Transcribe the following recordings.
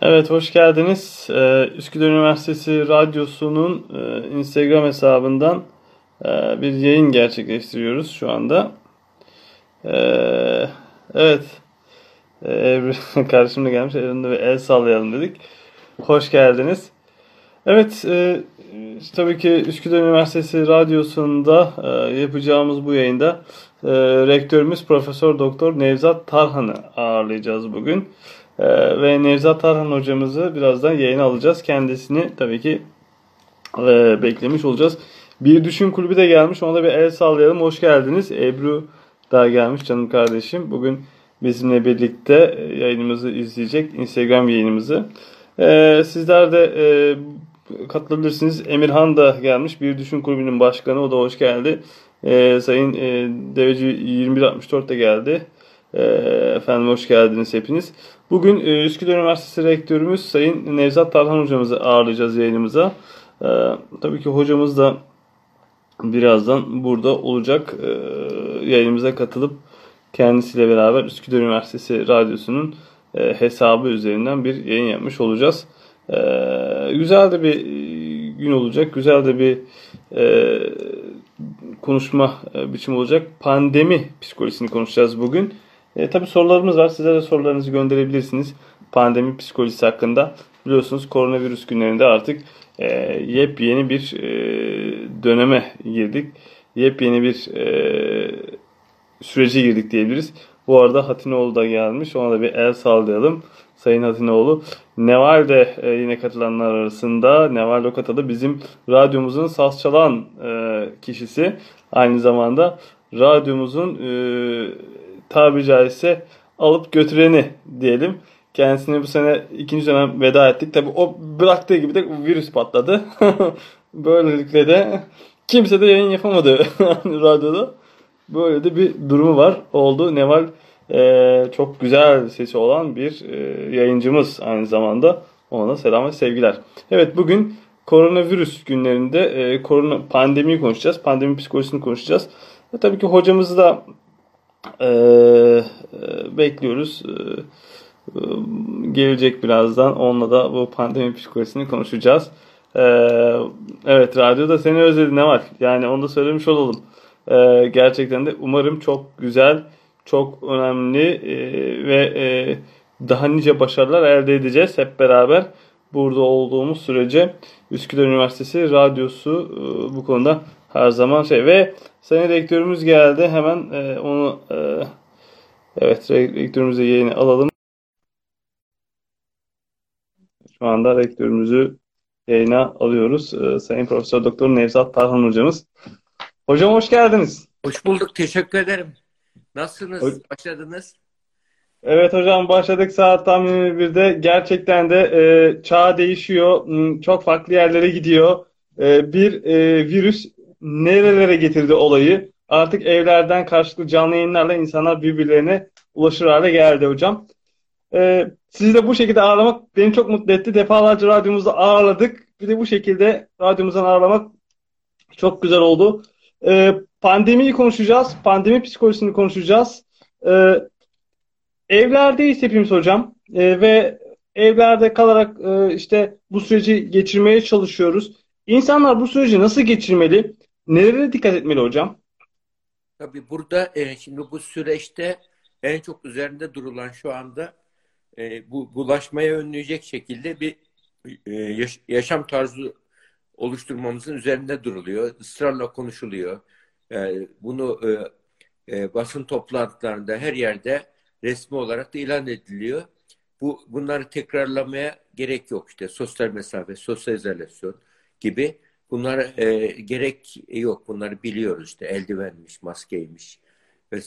Evet, hoş geldiniz. Ee, Üsküdar Üniversitesi Radyosu'nun e, Instagram hesabından e, bir yayın gerçekleştiriyoruz şu anda. Ee, evet, ee, karşımda gelmiş. Evren'de bir el sallayalım dedik. Hoş geldiniz. Evet, e, tabii ki Üsküdar Üniversitesi Radyosu'nda e, yapacağımız bu yayında e, rektörümüz Profesör Doktor Nevzat Tarhan'ı ağırlayacağız bugün. E, ve Nevzat Tarhan hocamızı birazdan yayına alacağız. Kendisini tabii ki e, beklemiş olacağız. Bir Düşün Kulübü de gelmiş. Ona bir el sallayalım. Hoş geldiniz. Ebru da gelmiş canım kardeşim. Bugün bizimle birlikte yayınımızı izleyecek. Instagram yayınımızı. E, sizler de e, katılabilirsiniz. Emirhan da gelmiş. Bir Düşün Kulübü'nün başkanı. O da hoş geldi. E, Sayın e, Deveci 2164 de geldi. E, efendim hoş geldiniz hepiniz. Bugün e, Üsküdar Üniversitesi Rektörümüz Sayın Nevzat Tarhan hocamızı ağırlayacağız yayınımıza. E, tabii ki hocamız da birazdan burada olacak. E, yayınımıza katılıp kendisiyle beraber Üsküdar Üniversitesi Radyosu'nun e, hesabı üzerinden bir yayın yapmış olacağız. E, güzel de bir gün olacak. Güzel de bir e, konuşma e, biçimi olacak. Pandemi psikolojisini konuşacağız bugün. E, tabii sorularımız var. Size de sorularınızı gönderebilirsiniz. Pandemi psikolojisi hakkında. Biliyorsunuz koronavirüs günlerinde artık e, yepyeni bir e, döneme girdik. Yepyeni bir e, sürece girdik diyebiliriz. Bu arada Hatinoğlu da gelmiş. Ona da bir el sallayalım. Sayın Hatinoğlu. Neval de e, yine katılanlar arasında. Neval Lokata da bizim radyomuzun saz çalan e, kişisi. Aynı zamanda radyomuzun e, tabi caizse alıp götüreni diyelim. Kendisine bu sene ikinci dönem veda ettik. Tabi o bıraktığı gibi de virüs patladı. Böylelikle de kimse de yayın yapamadı radyoda. Böyle de bir durumu var. Oldu. Neval e, çok güzel sesi olan bir e, yayıncımız aynı zamanda. Ona selam ve sevgiler. Evet bugün koronavirüs günlerinde e, korona pandemiyi konuşacağız. Pandemi psikolojisini konuşacağız. Ve tabii ki hocamızı da e, e, bekliyoruz. E, e, gelecek birazdan. Onunla da bu pandemi psikolojisini konuşacağız. E, evet radyoda seni özledi ne var? Yani onu da söylemiş olalım. E, gerçekten de umarım çok güzel, çok önemli e, ve e, daha nice başarılar elde edeceğiz hep beraber. Burada olduğumuz sürece Üsküdar Üniversitesi Radyosu e, bu konuda her zaman şey ve sayın rektörümüz geldi. Hemen onu evet rektörümüze yayını alalım. Şu anda rektörümüzü yayına alıyoruz. E, sayın Profesör Doktor Nevzat Tarhan hocamız. Hocam hoş geldiniz. Hoş bulduk. Teşekkür ederim. Nasılsınız? Başladınız? Evet hocam başladık saat tam 21'de. Gerçekten de e, çağ değişiyor. Hmm, çok farklı yerlere gidiyor. E, bir e, virüs nerelere getirdi olayı. Artık evlerden karşılıklı canlı yayınlarla insanlar birbirlerine ulaşır hale geldi hocam. E, sizi de bu şekilde ağırlamak beni çok mutlu etti. Defalarca radyomuzda ağırladık. Bir de bu şekilde radyomuzdan ağırlamak çok güzel oldu. E, pandemiyi konuşacağız. Pandemi psikolojisini konuşacağız. E, evlerdeyiz hepimiz hocam. E, ve evlerde kalarak e, işte bu süreci geçirmeye çalışıyoruz. İnsanlar bu süreci nasıl geçirmeli? Nelere dikkat etmeli hocam? Tabii burada e, şimdi bu süreçte en çok üzerinde durulan şu anda e, bu bulaşmaya önleyecek şekilde bir e, yaş- yaşam tarzı oluşturmamızın üzerinde duruluyor. ısrarla konuşuluyor. E, bunu e, e, basın toplantılarında her yerde resmi olarak da ilan ediliyor. Bu bunları tekrarlamaya gerek yok işte sosyal mesafe, sosyal izolasyon gibi bunlar e, gerek yok. Bunları biliyoruz işte eldivenmiş, maskeymiş. E,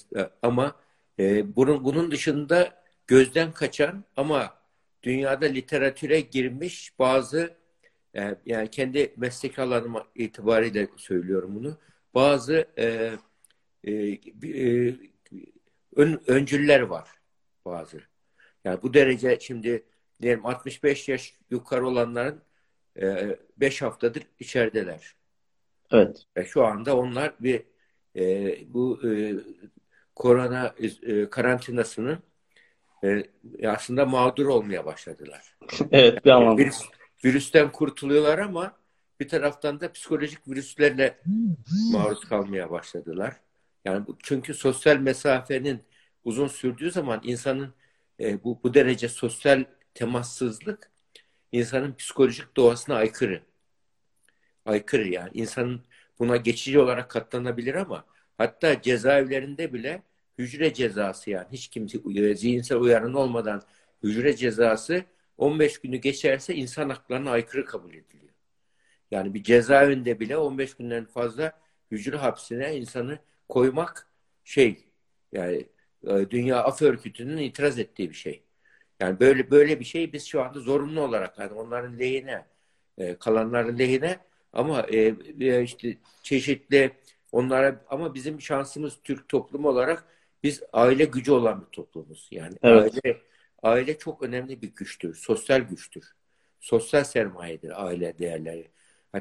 ama bunun bunun dışında gözden kaçan ama dünyada literatüre girmiş bazı e, yani kendi meslek alanım itibariyle söylüyorum bunu. Bazı e, e, e, ön, öncüller var bazı. Yani bu derece şimdi diyelim 65 yaş yukarı olanların 5 e, haftadır içerideler. Evet. Ve şu anda onlar bir e, bu e, korona e, karantinasının e, aslında mağdur olmaya başladılar. evet bir anlamda. Virüs, virüsten kurtuluyorlar ama bir taraftan da psikolojik virüslerle maruz kalmaya başladılar. Yani bu, çünkü sosyal mesafenin uzun sürdüğü zaman insanın e, bu bu derece sosyal temassızlık insanın psikolojik doğasına aykırı. Aykırı yani. insanın buna geçici olarak katlanabilir ama hatta cezaevlerinde bile hücre cezası yani hiç kimse zihinsel uyarın olmadan hücre cezası 15 günü geçerse insan haklarına aykırı kabul ediliyor. Yani bir cezaevinde bile 15 günden fazla hücre hapsine insanı koymak şey yani e, Dünya Af Örgütü'nün itiraz ettiği bir şey. Yani böyle böyle bir şey biz şu anda zorunlu olarak yani onların lehine e, kalanların lehine ama e, işte çeşitli onlara ama bizim şansımız Türk toplumu olarak biz aile gücü olan bir toplumuz. Yani evet. aile aile çok önemli bir güçtür. Sosyal güçtür. Sosyal sermayedir aile değerleri.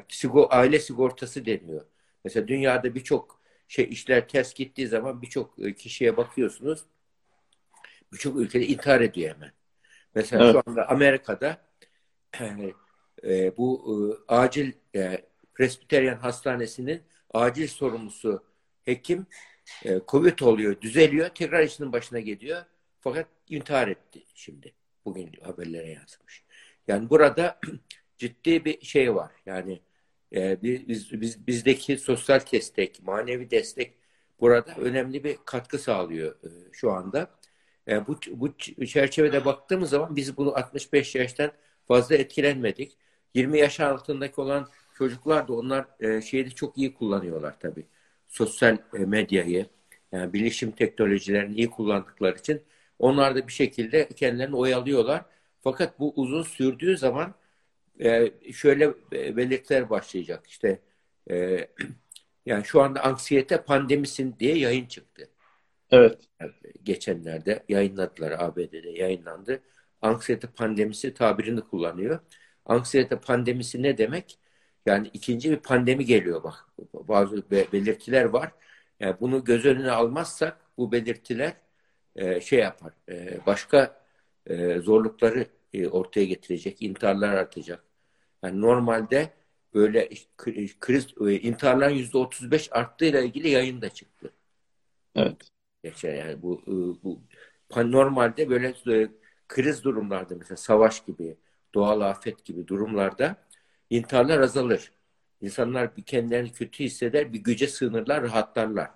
Sigor, aile sigortası deniyor. Mesela dünyada birçok şey işler ters gittiği zaman birçok e, kişiye bakıyorsunuz. Birçok ülkede intihar ediyor hemen. Mesela evet. şu anda Amerika'da e, e, bu e, acil e, Presbyterian Hastanesi'nin acil sorumlusu hekim e, Covid oluyor, düzeliyor, tekrar işinin başına geliyor. Fakat intihar etti şimdi. Bugün haberlere yansımış. Yani burada ciddi bir şey var. Yani e, biz, biz bizdeki sosyal destek, manevi destek burada önemli bir katkı sağlıyor e, şu anda. E, bu, bu çerçevede baktığımız zaman biz bunu 65 yaştan fazla etkilenmedik. 20 yaş altındaki olan çocuklar da onlar e, şeyi çok iyi kullanıyorlar tabii. Sosyal e, medyayı, yani bilişim teknolojilerini iyi kullandıkları için onlar da bir şekilde kendilerini oyalıyorlar. Fakat bu uzun sürdüğü zaman e, şöyle belirtiler başlayacak. İşte e, yani şu anda anksiyete pandemisin diye yayın çıktı. Evet. Geçenlerde yayınladılar ABD'de yayınlandı. Anksiyete pandemisi tabirini kullanıyor. Anksiyete pandemisi ne demek? Yani ikinci bir pandemi geliyor bak. Bazı belirtiler var. Yani bunu göz önüne almazsak bu belirtiler e, şey yapar. E, başka e, zorlukları e, ortaya getirecek. intiharlar artacak. Yani normalde böyle kriz intiharların yüzde otuz beş arttığıyla ilgili yayın da çıktı. Evet. Geçen yani bu, bu normalde böyle kriz durumlarda mesela savaş gibi, doğal afet gibi durumlarda intiharlar azalır. İnsanlar bir kendilerini kötü hisseder, bir güce sığınırlar, rahatlarlar.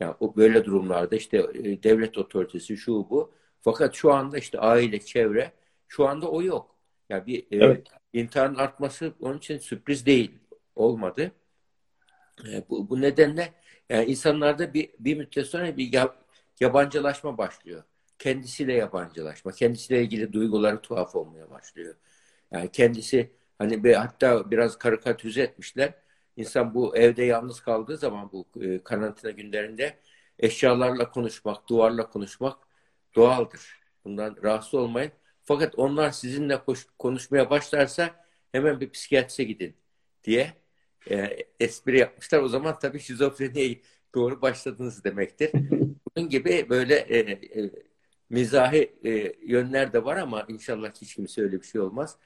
Yani o böyle durumlarda işte e, devlet otoritesi şu bu. Fakat şu anda işte aile, çevre şu anda o yok. Yani bir e, evet. e, intiharın artması onun için sürpriz değil. Olmadı. E, bu, bu nedenle yani insanlarda bir, bir müddet sonra bir yabancılaşma başlıyor. Kendisiyle yabancılaşma. Kendisiyle ilgili duyguları tuhaf olmaya başlıyor. Yani kendisi hani bir, hatta biraz karikatüze etmişler. İnsan bu evde yalnız kaldığı zaman bu e, karantina günlerinde eşyalarla konuşmak, duvarla konuşmak doğaldır. Bundan rahatsız olmayın. Fakat onlar sizinle koş, konuşmaya başlarsa hemen bir psikiyatrise gidin diye e, espri yapmışlar. O zaman tabii şizofreniye doğru başladınız demektir. Bunun gibi böyle e, e, mizahi e, yönler de var ama inşallah hiç kimse öyle bir şey olmaz.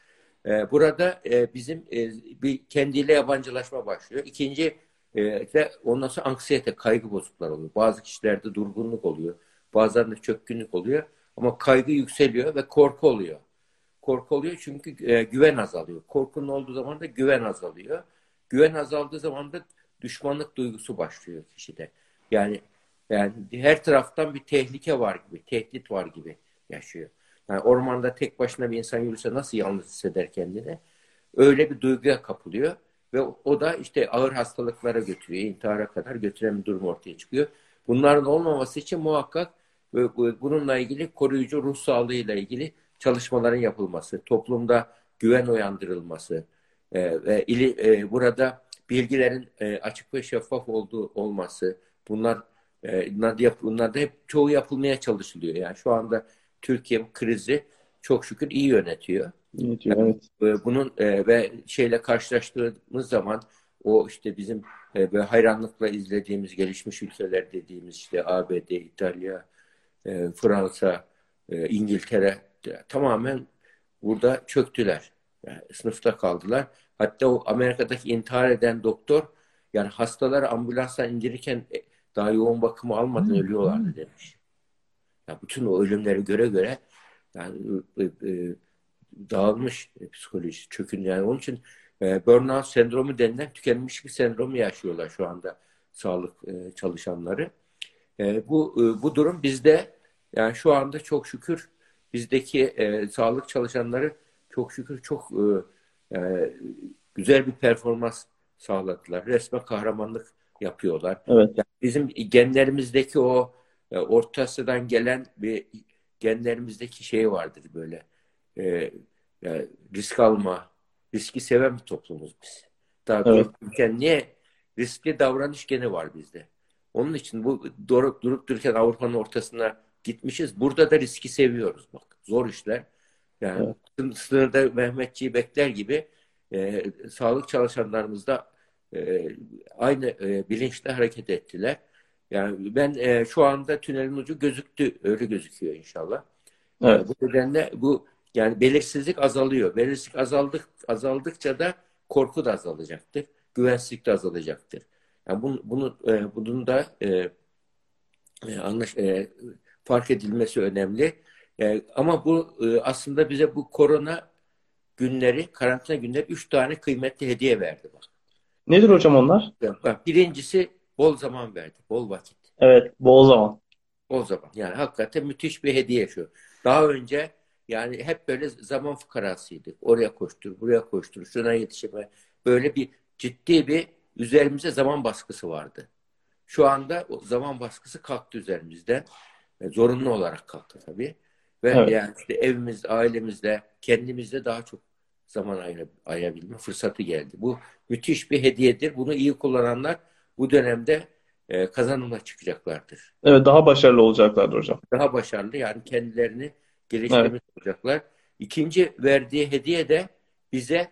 E, burada e, bizim e, bir kendiyle yabancılaşma başlıyor. İkinci e, de ondan sonra anksiyete, kaygı bozukluklar oluyor. Bazı kişilerde durgunluk oluyor. Bazılarında çökkünlük oluyor. Ama kaygı yükseliyor ve korku oluyor. Korku oluyor çünkü e, güven azalıyor. Korkunun olduğu zaman da güven azalıyor. Güven azaldığı zaman da düşmanlık duygusu başlıyor kişide. Yani yani her taraftan bir tehlike var gibi, tehdit var gibi yaşıyor. Yani ormanda tek başına bir insan yürüse nasıl yalnız hisseder kendini? Öyle bir duyguya kapılıyor ve o da işte ağır hastalıklara götürüyor, intihara kadar götüren bir durum ortaya çıkıyor. Bunların olmaması için muhakkak bununla ilgili koruyucu ruh sağlığıyla ilgili çalışmaların yapılması, toplumda güven uyandırılması e, ve e, burada bilgilerin e, açık ve şeffaf olduğu olması, bunlar e, bunlar da hep çoğu yapılmaya çalışılıyor. Yani şu anda Türkiye krizi çok şükür iyi yönetiyor. Yönetiyor, evet. E, bunun e, ve şeyle karşılaştığımız zaman o işte bizim e, böyle hayranlıkla izlediğimiz gelişmiş ülkeler dediğimiz işte ABD, İtalya, e, Fransa, e, İngiltere tamamen burada çöktüler. Yani sınıfta kaldılar. Hatta o Amerika'daki intihar eden doktor yani hastaları ambulanstan indirirken e, daha yoğun bakımı almadan ölüyorlardı demiş. Yani bütün o ölümleri göre göre yani e, e, dağılmış psikoloji çökün yani onun için e, burnout sendromu denilen tükenmiş bir sendromu yaşıyorlar şu anda sağlık e, çalışanları. E, bu e, bu durum bizde yani şu anda çok şükür bizdeki e, sağlık çalışanları çok şükür çok e, e, güzel bir performans sağladılar. Resme kahramanlık yapıyorlar. Evet. Yani bizim genlerimizdeki o e, Orta Asya'dan gelen bir genlerimizdeki şey vardır böyle. E, yani risk alma, riski seven bir toplumuz biz. Daha evet. dururken niye riskli davranış geni var bizde. Onun için bu durup, durup dururken Avrupa'nın ortasına gitmişiz. Burada da riski seviyoruz bak. Zor işler. Yani evet. sınırda Mehmetçiyi bekler gibi e, sağlık çalışanlarımız da e, aynı e, bilinçle hareket ettiler. Yani ben e, şu anda tünelin ucu gözüktü. Öyle gözüküyor inşallah. Evet. bu nedenle bu yani belirsizlik azalıyor. Belirsizlik azaldık azaldıkça da korku da azalacaktır. Güvensizlik de azalacaktır. Yani bunu, bunu e, bunun da e, e, anlaş, e, fark edilmesi önemli. E, ama bu e, aslında bize bu korona günleri, karantina günleri üç tane kıymetli hediye verdi bak. Nedir hocam onlar? Bak, birincisi bol zaman verdi, bol vakit. Evet, bol zaman. Bol zaman. Yani hakikaten müthiş bir hediye şu. Daha önce yani hep böyle zaman fukarasıydık. Oraya koştur, buraya koştur, şuna yetişeme. Böyle bir ciddi bir üzerimize zaman baskısı vardı. Şu anda o zaman baskısı kalktı üzerimizden. E, zorunlu olarak kalktı tabii. Ve evet. yani işte evimizde, ailemizde, kendimizde daha çok zaman ayırabilme fırsatı geldi. Bu müthiş bir hediyedir. Bunu iyi kullananlar bu dönemde e, kazanımla çıkacaklardır. Evet daha başarılı olacaklardır hocam. Daha başarılı yani kendilerini geliştirmiş evet. olacaklar. İkinci verdiği hediye de bize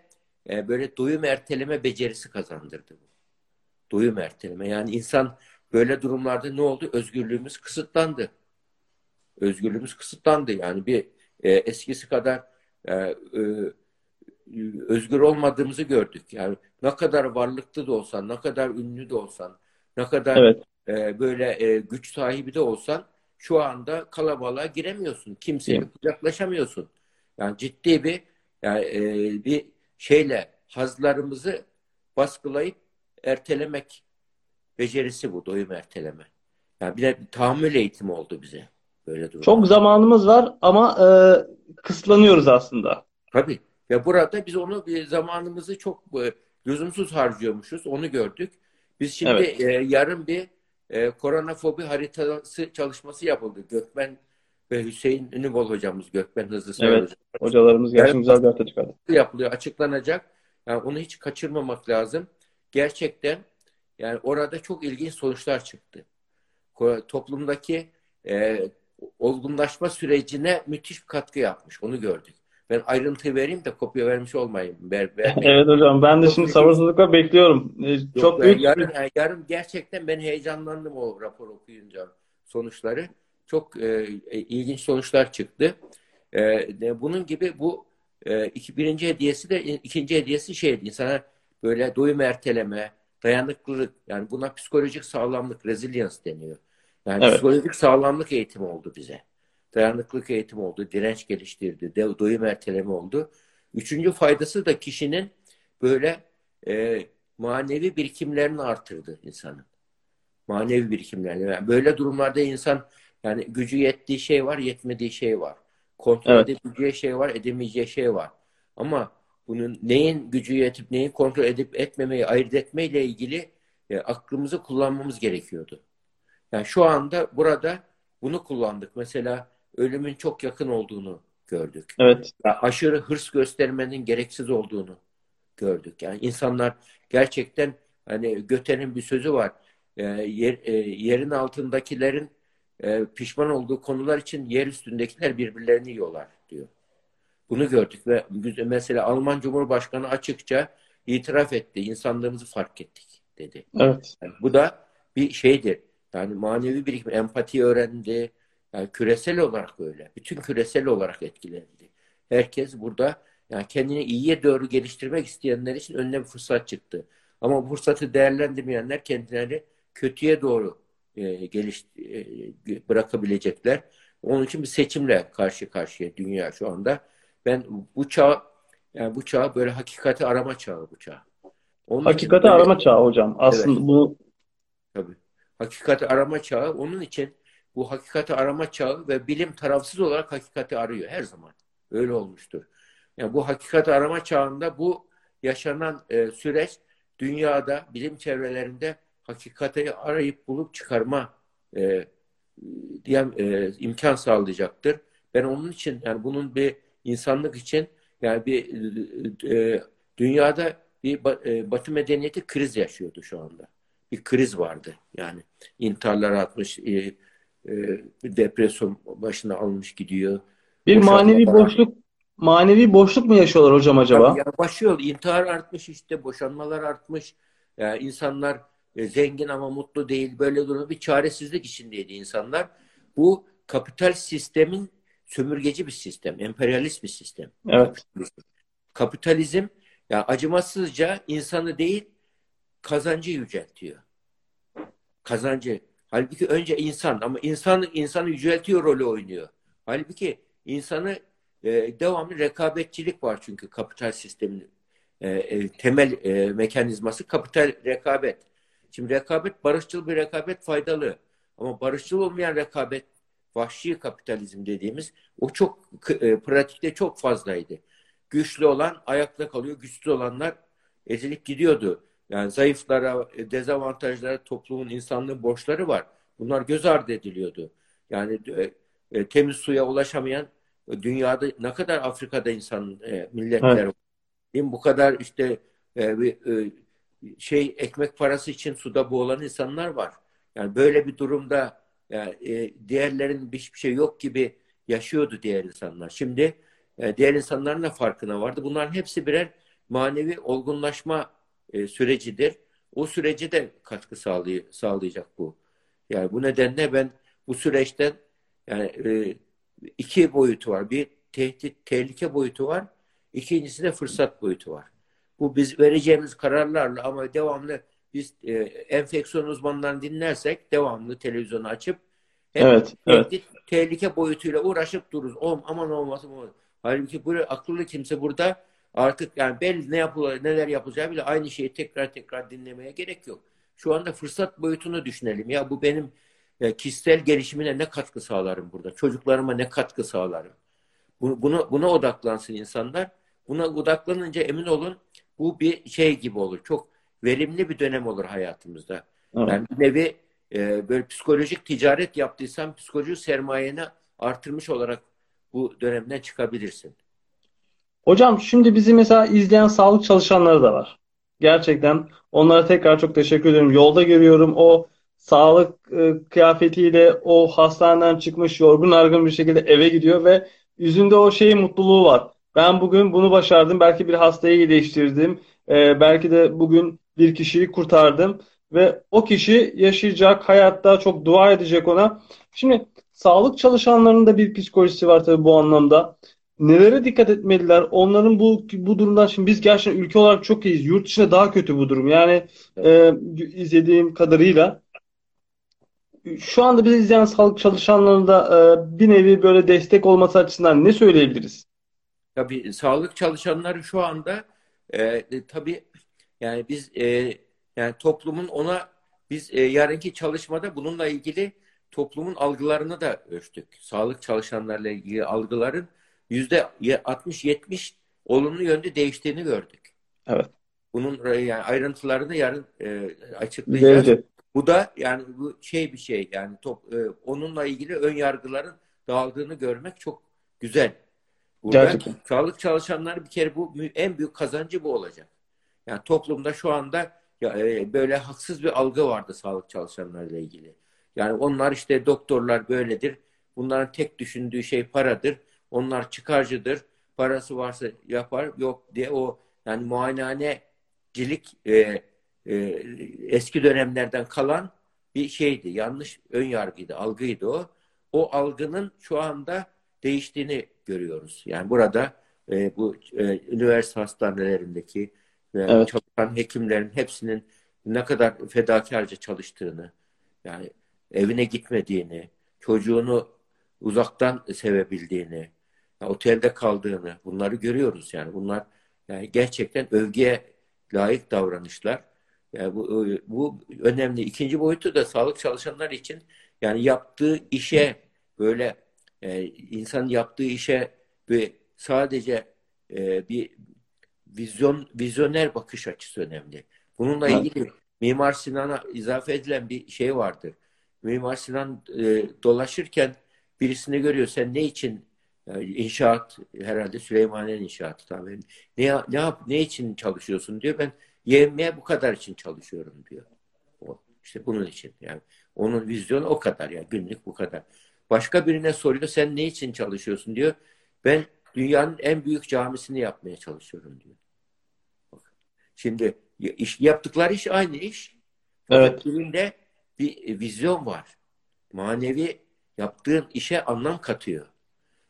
e, böyle doyum erteleme becerisi kazandırdı. Doyum erteleme yani insan böyle durumlarda ne oldu? Özgürlüğümüz kısıtlandı. Özgürlüğümüz kısıtlandı. Yani bir e, eskisi kadar e, e, özgür olmadığımızı gördük. Yani ne kadar varlıklı da olsan, ne kadar ünlü de olsan, ne kadar evet. e, böyle e, güç sahibi de olsan şu anda kalabalığa giremiyorsun. Kimseyle yaklaşamıyorsun. Yani ciddi bir yani e, bir şeyle hazlarımızı baskılayıp ertelemek becerisi bu doyum erteleme. Yani bir de bir tahammül eğitimi oldu bize. Böyle durumda. Çok zamanımız var ama e, kısıtlanıyoruz aslında. Tabii. Ve burada biz onu bir zamanımızı çok e, lüzumsuz harcıyormuşuz. Onu gördük. Biz şimdi evet. e, yarın bir e, koronafobi haritası çalışması yapıldı. Gökmen ve Hüseyin Ünübol hocamız, Gökmen Hızlı Evet, hocamız. hocalarımız gerçekten güzel bir harita çıkardı. Yapılıyor, açıklanacak. Yani onu hiç kaçırmamak lazım. Gerçekten yani orada çok ilginç sonuçlar çıktı. Toplumdaki e, olgunlaşma sürecine müthiş bir katkı yapmış. Onu gördük. Ben ayrıntı vereyim de kopya vermiş olmayayım. Ver, evet hocam ben de çok şimdi sabırsızlıkla bekliyorum. Ee, Yok, çok büyük. Yarın, yani yarın gerçekten ben heyecanlandım o rapor okuyunca sonuçları. Çok e, e ilginç sonuçlar çıktı. E, bunun gibi bu e, iki, birinci hediyesi de ikinci hediyesi şeydi. İnsana böyle doyum erteleme, dayanıklılık yani buna psikolojik sağlamlık, resilience deniyor. Yani evet. psikolojik sağlamlık eğitimi oldu bize dayanıklık eğitimi oldu, direnç geliştirdi, doyum erteleme oldu. Üçüncü faydası da kişinin böyle e, manevi birikimlerini artırdı insanın. Manevi birikimlerini. Yani böyle durumlarda insan yani gücü yettiği şey var, yetmediği şey var. Kontrol evet. edebileceği şey var, edemeyeceği şey var. Ama bunun neyin gücü yetip neyin kontrol edip etmemeyi ayırt etmeyle ilgili e, aklımızı kullanmamız gerekiyordu. Yani şu anda burada bunu kullandık. Mesela ölümün çok yakın olduğunu gördük. Evet. Ya aşırı hırs göstermenin gereksiz olduğunu gördük. Yani insanlar gerçekten hani Göte'nin bir sözü var. E, yer, e, yerin altındakilerin e, pişman olduğu konular için yer üstündekiler birbirlerini yiyorlar diyor. Bunu gördük ve mesela Alman Cumhurbaşkanı açıkça itiraf etti. İnsanlığımızı fark ettik dedi. Evet. Yani bu da bir şeydir. Yani manevi bir empati öğrendi. Yani küresel olarak öyle. Bütün küresel olarak etkilendi. Herkes burada yani kendini iyiye doğru geliştirmek isteyenler için önüne bir fırsat çıktı. Ama bu fırsatı değerlendirmeyenler kendileri kötüye doğru e, geliş e, bırakabilecekler. Onun için bir seçimle karşı karşıya dünya şu anda. Ben bu çağ yani bu çağ böyle hakikati arama çağı bu çağ. Onun hakikati böyle, arama çağı hocam. Aslında evet. bu tabii. Hakikati arama çağı. Onun için bu hakikati arama çağı ve bilim tarafsız olarak hakikati arıyor her zaman. Öyle olmuştur. Yani bu hakikati arama çağında bu yaşanan e, süreç dünyada bilim çevrelerinde hakikati arayıp bulup çıkarma e, diyen e, imkan sağlayacaktır. Ben onun için yani bunun bir insanlık için yani bir e, dünyada bir e, Batı medeniyeti kriz yaşıyordu şu anda. Bir kriz vardı yani intiharlar atmış, e, e, depresyon başına almış gidiyor. Bir manevi boşluk manevi boşluk mu yaşıyorlar hocam acaba? Tabii yani başlıyor. İntihar artmış işte, boşanmalar artmış. Yani insanlar e, zengin ama mutlu değil. Böyle durumda bir çaresizlik içindeydi insanlar. Bu kapital sistemin sömürgeci bir sistem, emperyalist bir sistem. Evet. Kapitalizm ya acımasızca insanı değil kazancı yüceltiyor. Kazancı. Halbuki önce insan ama insan insanı yüceltiyor rolü oynuyor. Halbuki insanı e, devamlı rekabetçilik var çünkü kapital sistemin e, e, temel e, mekanizması kapital rekabet. Şimdi rekabet barışçıl bir rekabet faydalı. Ama barışçıl olmayan rekabet vahşi kapitalizm dediğimiz o çok e, pratikte çok fazlaydı. Güçlü olan ayakta kalıyor, güçlü olanlar ezilip gidiyordu. Yani zayıflara, e, dezavantajlara toplumun insanlığın borçları var. Bunlar göz ardı ediliyordu. Yani e, e, temiz suya ulaşamayan dünyada ne kadar Afrika'da insan e, milletler evet. değil mi? Bu kadar işte e, e, şey ekmek parası için suda boğulan insanlar var. Yani böyle bir durumda yani, e, diğerlerin hiçbir şey yok gibi yaşıyordu diğer insanlar. Şimdi e, diğer insanların da farkına vardı. Bunların hepsi birer manevi olgunlaşma e, sürecidir. O sürece de katkı sağlay sağlayacak bu. Yani bu nedenle ben bu süreçten yani e, iki boyutu var. Bir tehdit, tehlike boyutu var. İkincisi de fırsat boyutu var. Bu biz vereceğimiz kararlarla ama devamlı biz e, enfeksiyon uzmanlarını dinlersek devamlı televizyonu açıp hep evet, tehdit, evet. tehlike boyutuyla uğraşıp dururuz. O, aman olmasın olmasın. Halbuki bu akıllı kimse burada artık yani belli ne yapılır, neler yapacağı bile aynı şeyi tekrar tekrar dinlemeye gerek yok. Şu anda fırsat boyutunu düşünelim. Ya bu benim e, kişisel gelişimine ne katkı sağlarım burada? Çocuklarıma ne katkı sağlarım? Bunu, buna, buna odaklansın insanlar. Buna odaklanınca emin olun bu bir şey gibi olur. Çok verimli bir dönem olur hayatımızda. Evet. Yani bir nevi e, böyle psikolojik ticaret yaptıysan psikolojik sermayeni artırmış olarak bu dönemden çıkabilirsin. Hocam şimdi bizi mesela izleyen sağlık çalışanları da var. Gerçekten onlara tekrar çok teşekkür ederim. Yolda görüyorum o sağlık e, kıyafetiyle o hastaneden çıkmış yorgun argın bir şekilde eve gidiyor ve yüzünde o şeyin mutluluğu var. Ben bugün bunu başardım. Belki bir hastayı iyileştirdim. E, belki de bugün bir kişiyi kurtardım ve o kişi yaşayacak hayatta çok dua edecek ona. Şimdi sağlık çalışanlarının da bir psikolojisi var tabii bu anlamda. Nelere dikkat etmeliler? Onların bu bu durumdan şimdi biz gerçekten ülke olarak çok iyiyiz. Yurt dışında daha kötü bu durum. Yani e, izlediğim kadarıyla şu anda bizi izleyen sağlık çalışanlarına da e, bir nevi böyle destek olması açısından ne söyleyebiliriz? Tabii sağlık çalışanları şu anda e, e, tabii yani biz e, yani toplumun ona biz e, yarınki çalışmada bununla ilgili toplumun algılarını da ölçtük. Sağlık çalışanlarla ilgili algıların yüzde 60-70 olumlu yönde değiştiğini gördük. Evet. Bunun e, yani ayrıntılarını yarın e, açıklayacağız. Evet. Bu da yani bu şey bir şey yani top, e, onunla ilgili ön yargıların dağıldığını görmek çok güzel. Burada Gerçekten. sağlık çalışanları bir kere bu en büyük kazancı bu olacak. Yani toplumda şu anda ya, e, böyle haksız bir algı vardı sağlık çalışanlarıyla ilgili. Yani onlar işte doktorlar böyledir. Bunların tek düşündüğü şey paradır. Onlar çıkarcıdır. Parası varsa yapar yok diye o yani muayenehane cilik e, e, eski dönemlerden kalan bir şeydi. Yanlış ön yargıydı, algıydı o. O algının şu anda değiştiğini görüyoruz. Yani burada e, bu e, üniversite hastanelerindeki e, evet. çalışan hekimlerin hepsinin ne kadar fedakarca çalıştığını, yani evine gitmediğini, çocuğunu uzaktan sevebildiğini, otelde kaldığını bunları görüyoruz yani. Bunlar yani gerçekten övgüye layık davranışlar. Yani bu, bu önemli. İkinci boyutu da sağlık çalışanlar için yani yaptığı işe böyle e, insan yaptığı işe bir sadece e, bir vizyon vizyoner bakış açısı önemli. Bununla ilgili Mimar Sinan'a izafe edilen bir şey vardır. Mimar Sinan e, dolaşırken birisini görüyor. Sen ne için yani inşaat herhalde Süleymaniye inşaatı tabii. Ne, ne yap ne için çalışıyorsun diyor. Ben yemeğe bu kadar için çalışıyorum diyor. O, işte bunun için yani. Onun vizyonu o kadar yani günlük bu kadar. Başka birine soruyor sen ne için çalışıyorsun diyor. Ben dünyanın en büyük camisini yapmaya çalışıyorum diyor. Şimdi iş, yaptıkları iş aynı iş. Evet. Birinde bir vizyon var. Manevi yaptığın işe anlam katıyor.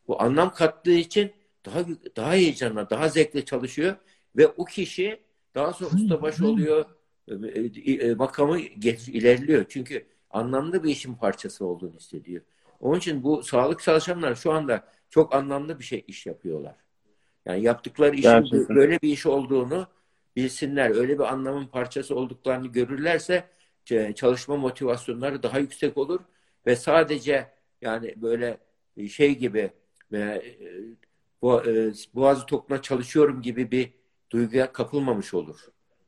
Bu anlam kattığı için daha daha heyecanla, daha zevkle çalışıyor ve o kişi daha sonra ustabaş oluyor, e, e, makamı geç, ilerliyor. Çünkü anlamlı bir işin parçası olduğunu hissediyor. Onun için bu sağlık çalışanlar şu anda çok anlamlı bir şey iş yapıyorlar. Yani yaptıkları işin Gerçekten. böyle bir iş olduğunu bilsinler, öyle bir anlamın parçası olduklarını görürlerse çalışma motivasyonları daha yüksek olur ve sadece yani böyle şey gibi e, boğazı tokuna çalışıyorum gibi bir duyguya kapılmamış olur.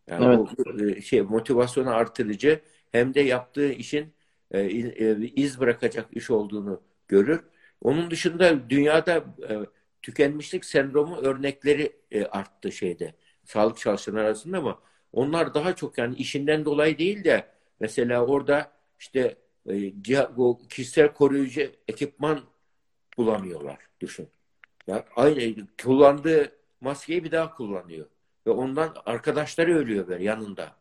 Yani evet. bu e, şey motivasyonu artırıcı hem de yaptığı işin e, e, iz bırakacak iş olduğunu görür. Onun dışında dünyada e, tükenmişlik sendromu örnekleri e, arttı şeyde sağlık çalışanları arasında ama onlar daha çok yani işinden dolayı değil de mesela orada işte e, kişisel koruyucu ekipman bulamıyorlar düşün. Ya aynı kullandığı maskeyi bir daha kullanıyor ve ondan arkadaşları ölüyor böyle yanında.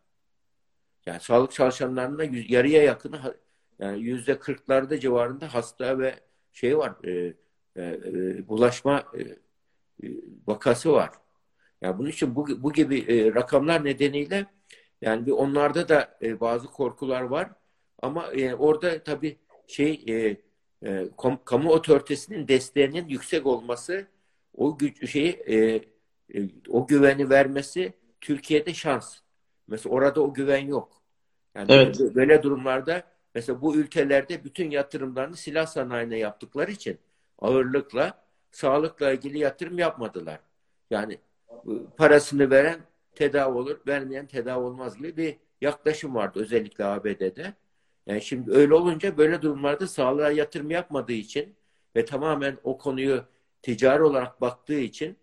Yani sağlık çalışanlarında yarıya yakını yani yüzde kırklarda civarında hasta ve şey var e, e, e, bulaşma e, e, vakası var. Yani bunun için bu, bu gibi e, rakamlar nedeniyle yani bir onlarda da e, bazı korkular var ama e, orada tabii şey e, e, kom, kamu otoritesinin desteğinin yüksek olması o güç şeyi e, e, o güveni vermesi Türkiye'de şans. Mesela orada o güven yok. Yani evet. böyle durumlarda mesela bu ülkelerde bütün yatırımlarını silah sanayine yaptıkları için ağırlıkla sağlıkla ilgili yatırım yapmadılar. Yani parasını veren tedavi olur, vermeyen tedavi olmaz gibi bir yaklaşım vardı özellikle ABD'de. Yani şimdi öyle olunca böyle durumlarda sağlığa yatırım yapmadığı için ve tamamen o konuyu ticari olarak baktığı için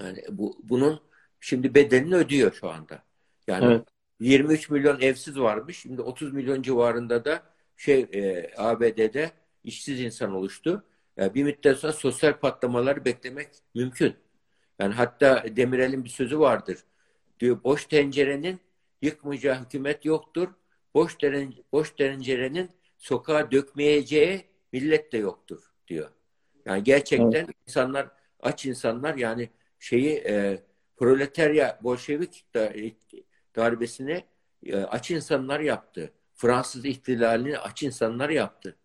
yani bu bunun şimdi bedelini ödüyor şu anda. Yani evet. 23 milyon evsiz varmış. Şimdi 30 milyon civarında da şey e, ABD'de işsiz insan oluştu. Yani bir müddet sonra sosyal patlamaları beklemek mümkün. Yani hatta Demirel'in bir sözü vardır. Diyor boş tencerenin yıkmayacağı hükümet yoktur. Boş, teren, boş tencerenin sokağa dökmeyeceği millet de yoktur diyor. Yani gerçekten evet. insanlar aç insanlar yani şeyi e, proletarya bolşevik darbesini e, aç insanlar yaptı. Fransız ihtilalini aç insanlar yaptı.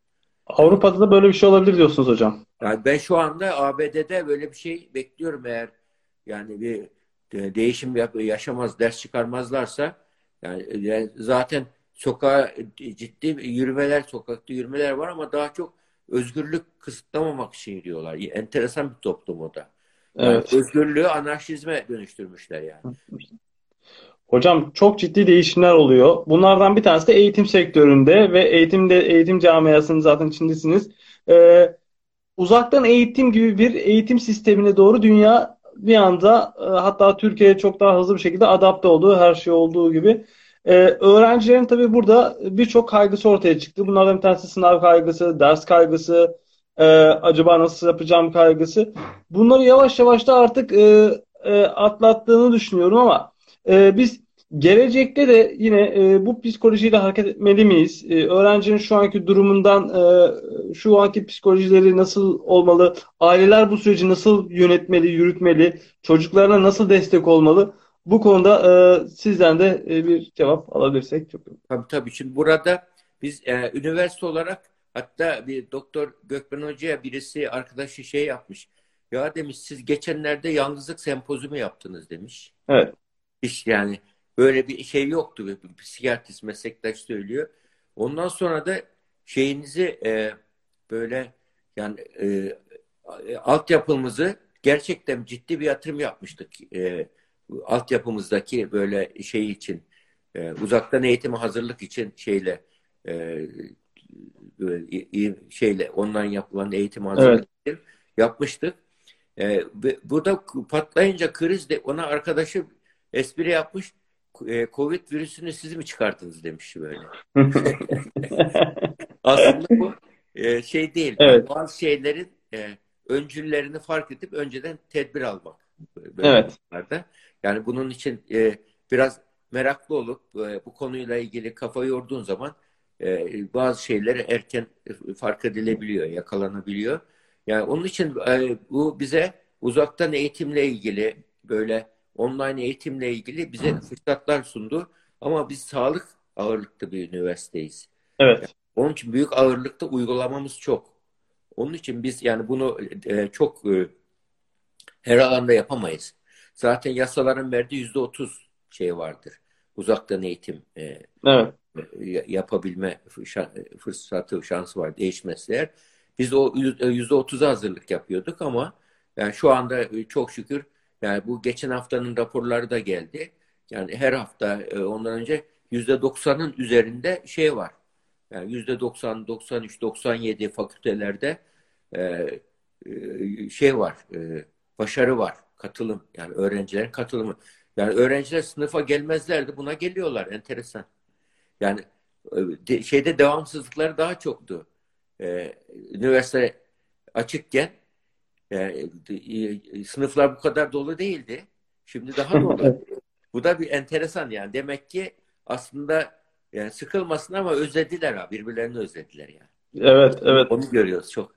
Avrupa'da da böyle bir şey olabilir diyorsunuz hocam. Yani ben şu anda ABD'de böyle bir şey bekliyorum eğer yani bir değişim yaşamaz, ders çıkarmazlarsa yani, yani zaten sokağa ciddi yürümeler, sokakta yürümeler var ama daha çok özgürlük kısıtlamamak için diyorlar. Enteresan bir toplum o da. Yani evet. Özgürlüğü anarşizme dönüştürmüşler yani. Hocam çok ciddi değişimler oluyor. Bunlardan bir tanesi de eğitim sektöründe ve eğitimde eğitim camiasının zaten içindesiniz. Ee, uzaktan eğitim gibi bir eğitim sistemine doğru dünya bir anda e, hatta Türkiye çok daha hızlı bir şekilde adapte oldu her şey olduğu gibi. Ee, öğrencilerin tabii burada birçok kaygısı ortaya çıktı. Bunlardan bir tanesi sınav kaygısı, ders kaygısı, e, acaba nasıl yapacağım kaygısı. Bunları yavaş yavaş da artık e, e, atlattığını düşünüyorum ama e, biz gelecekte de yine e, bu psikolojiyle hareket etmeli miyiz? E, öğrencinin şu anki durumundan e, şu anki psikolojileri nasıl olmalı? Aileler bu süreci nasıl yönetmeli, yürütmeli? Çocuklarına nasıl destek olmalı? Bu konuda e, sizden de e, bir cevap alabilirsek çok iyi. Tabii tabii. Şimdi burada biz e, üniversite olarak hatta bir doktor Gökmen Hoca'ya birisi arkadaşı şey yapmış. Ya demiş siz geçenlerde yalnızlık sempozumu yaptınız demiş. Evet. Hiç yani böyle bir şey yoktu. Bir psikiyatrist meslektaş söylüyor. Ondan sonra da şeyinizi e, böyle yani e, altyapımızı gerçekten ciddi bir yatırım yapmıştık. E, altyapımızdaki böyle şey için e, uzaktan eğitime hazırlık için şeyle e, şeyle ondan yapılan eğitim hazırlık evet. yapmıştık. E, burada patlayınca kriz de ona arkadaşı espri yapmış. E, Covid virüsünü siz mi çıkarttınız demiş böyle. Aslında bu e, şey değil. Evet. Bazı şeylerin e, öncüllerini fark edip önceden tedbir almak. Böyle evet. Durumlarda. Yani bunun için e, biraz meraklı olup e, bu konuyla ilgili kafa yorduğun zaman e, bazı şeyleri erken fark edilebiliyor, yakalanabiliyor. Yani onun için e, bu bize uzaktan eğitimle ilgili böyle online eğitimle ilgili bize fırsatlar sundu. Ama biz sağlık ağırlıklı bir üniversiteyiz. Evet. Yani onun için büyük ağırlıkta uygulamamız çok. Onun için biz yani bunu e, çok e, her alanda yapamayız. Zaten yasaların verdiği yüzde otuz şey vardır. Uzaktan eğitim e, evet. yapabilme fırsatı, şansı var değişmezler. Biz o yüzde otuza hazırlık yapıyorduk ama yani şu anda çok şükür yani bu geçen haftanın raporları da geldi. Yani her hafta ondan önce yüzde doksanın üzerinde şey var. Yani yüzde doksan, doksan üç, doksan yedi fakültelerde şey var, başarı var katılım yani öğrencilerin katılımı. Yani öğrenciler sınıfa gelmezlerdi buna geliyorlar enteresan. Yani e, de, şeyde devamsızlıkları daha çoktu. Ee, üniversite açıkken e, sınıflar bu kadar dolu değildi. Şimdi daha dolu. bu da bir enteresan yani. Demek ki aslında yani sıkılmasın ama özlediler ha. Birbirlerini özlediler yani. Evet, evet. Onu görüyoruz çok.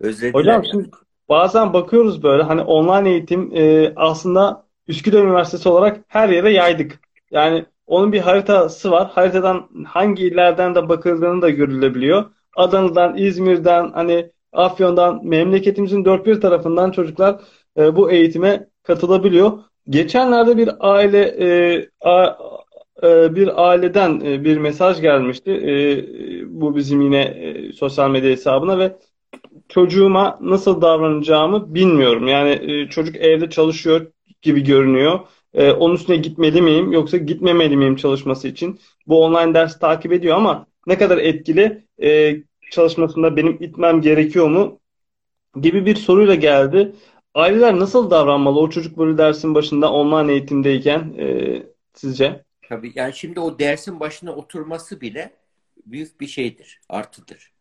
Özlediler. Hocam yani. şimdi bazen bakıyoruz böyle hani online eğitim e, aslında Üsküdar Üniversitesi olarak her yere yaydık. Yani onun bir haritası var. Haritadan hangi illerden de bakıldığını da görülebiliyor. Adana'dan, İzmir'den, hani Afyon'dan, memleketimizin dört bir tarafından çocuklar e, bu eğitime katılabiliyor. Geçenlerde bir aile e, a, e, bir aileden e, bir mesaj gelmişti. E, bu bizim yine e, sosyal medya hesabına ve çocuğuma nasıl davranacağımı bilmiyorum. Yani e, çocuk evde çalışıyor gibi görünüyor. E, onun üstüne gitmeli miyim yoksa gitmemeli miyim çalışması için? Bu online ders takip ediyor ama ne kadar etkili e, çalışmasında benim itmem gerekiyor mu gibi bir soruyla geldi. Aileler nasıl davranmalı o çocuk böyle dersin başında online eğitimdeyken e, sizce? Tabii yani şimdi o dersin başına oturması bile büyük bir şeydir, artıdır.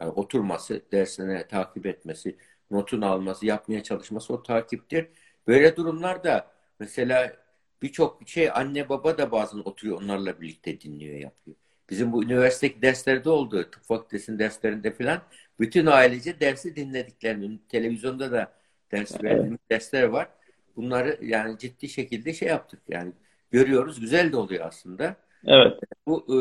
Yani oturması, dersine takip etmesi, notunu alması, yapmaya çalışması o takiptir. Böyle durumlarda mesela birçok şey anne baba da bazen oturuyor onlarla birlikte dinliyor yapıyor. Bizim bu üniversitedeki derslerde oldu, tıp fakültesinin derslerinde falan bütün ailece dersi dinlediklerini, televizyonda da ders verdiğimiz evet. dersler var. Bunları yani ciddi şekilde şey yaptık yani görüyoruz. Güzel de oluyor aslında. Evet. Bu e,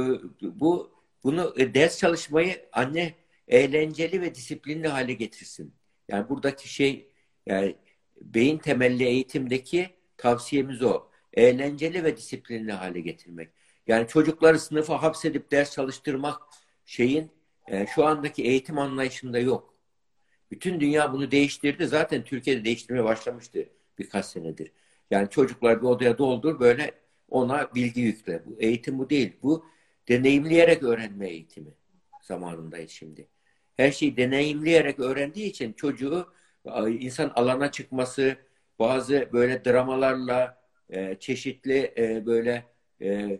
bu bunu e, ders çalışmayı anne eğlenceli ve disiplinli hale getirsin. Yani buradaki şey yani beyin temelli eğitimdeki tavsiyemiz o. Eğlenceli ve disiplinli hale getirmek. Yani çocukları sınıfa hapsedip ders çalıştırmak şeyin e, şu andaki eğitim anlayışında yok. Bütün dünya bunu değiştirdi. Zaten Türkiye'de değiştirmeye başlamıştı birkaç senedir. Yani çocuklar bir odaya doldur böyle ona bilgi yükle. Bu eğitim bu değil. Bu deneyimleyerek öğrenme eğitimi zamanındayız şimdi her şeyi deneyimleyerek öğrendiği için çocuğu insan alana çıkması, bazı böyle dramalarla, e, çeşitli e, böyle e,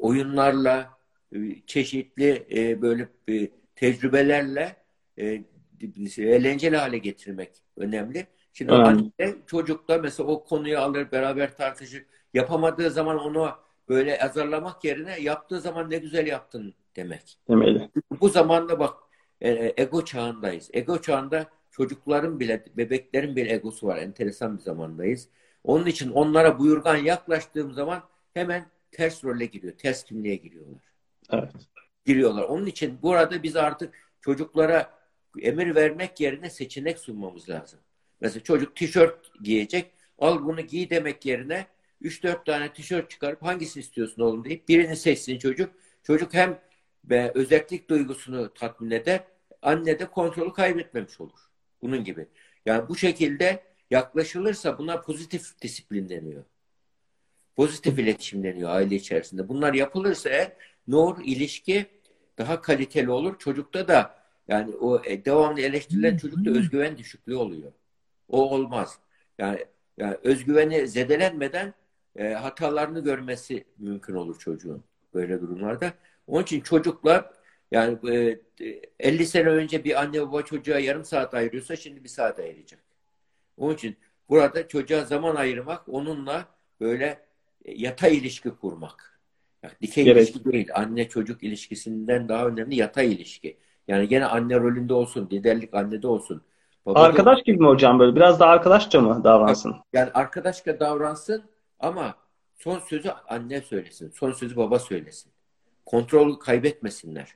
oyunlarla, çeşitli böyle tecrübelerle eğlenceli hale getirmek önemli. Şimdi anne çocuk da mesela o konuyu alır beraber tartışır. Yapamadığı zaman onu böyle azarlamak yerine yaptığı zaman ne güzel yaptın demek. Demeli. Bu zamanda bak e, ego çağındayız. Ego çağında çocukların bile, bebeklerin bile egosu var. Enteresan bir zamandayız. Onun için onlara buyurgan yaklaştığım zaman hemen ters role giriyor. Ters kimliğe giriyorlar. Evet. Giriyorlar. Onun için burada biz artık çocuklara emir vermek yerine seçenek sunmamız lazım. Mesela çocuk tişört giyecek. Al bunu giy demek yerine 3-4 tane tişört çıkarıp hangisini istiyorsun oğlum deyip birini seçsin çocuk. Çocuk hem ve özellik duygusunu tatmin eder. Anne de kontrolü kaybetmemiş olur. Bunun gibi. Yani bu şekilde yaklaşılırsa buna pozitif disiplin deniyor. Pozitif iletişim deniyor aile içerisinde. Bunlar yapılırsa eğer ne olur? İlişki daha kaliteli olur. Çocukta da yani o e, devamlı eleştirilen çocukta özgüven düşüklüğü oluyor. O olmaz. Yani, yani özgüveni zedelenmeden e, hatalarını görmesi mümkün olur çocuğun böyle durumlarda. Onun için çocuklar yani e, 50 sene önce bir anne baba çocuğa yarım saat ayırıyorsa şimdi bir saat ayıracak. Onun için burada çocuğa zaman ayırmak onunla böyle e, yatay ilişki kurmak. Yani dikey Gerek. ilişki değil. Anne çocuk ilişkisinden daha önemli yatay ilişki. Yani gene anne rolünde olsun, liderlik annede olsun. Baba Arkadaş gibi mi hocam böyle? Biraz daha arkadaşça mı davransın? Yani arkadaşça davransın ama son sözü anne söylesin. Son sözü baba söylesin. Kontrolü kaybetmesinler.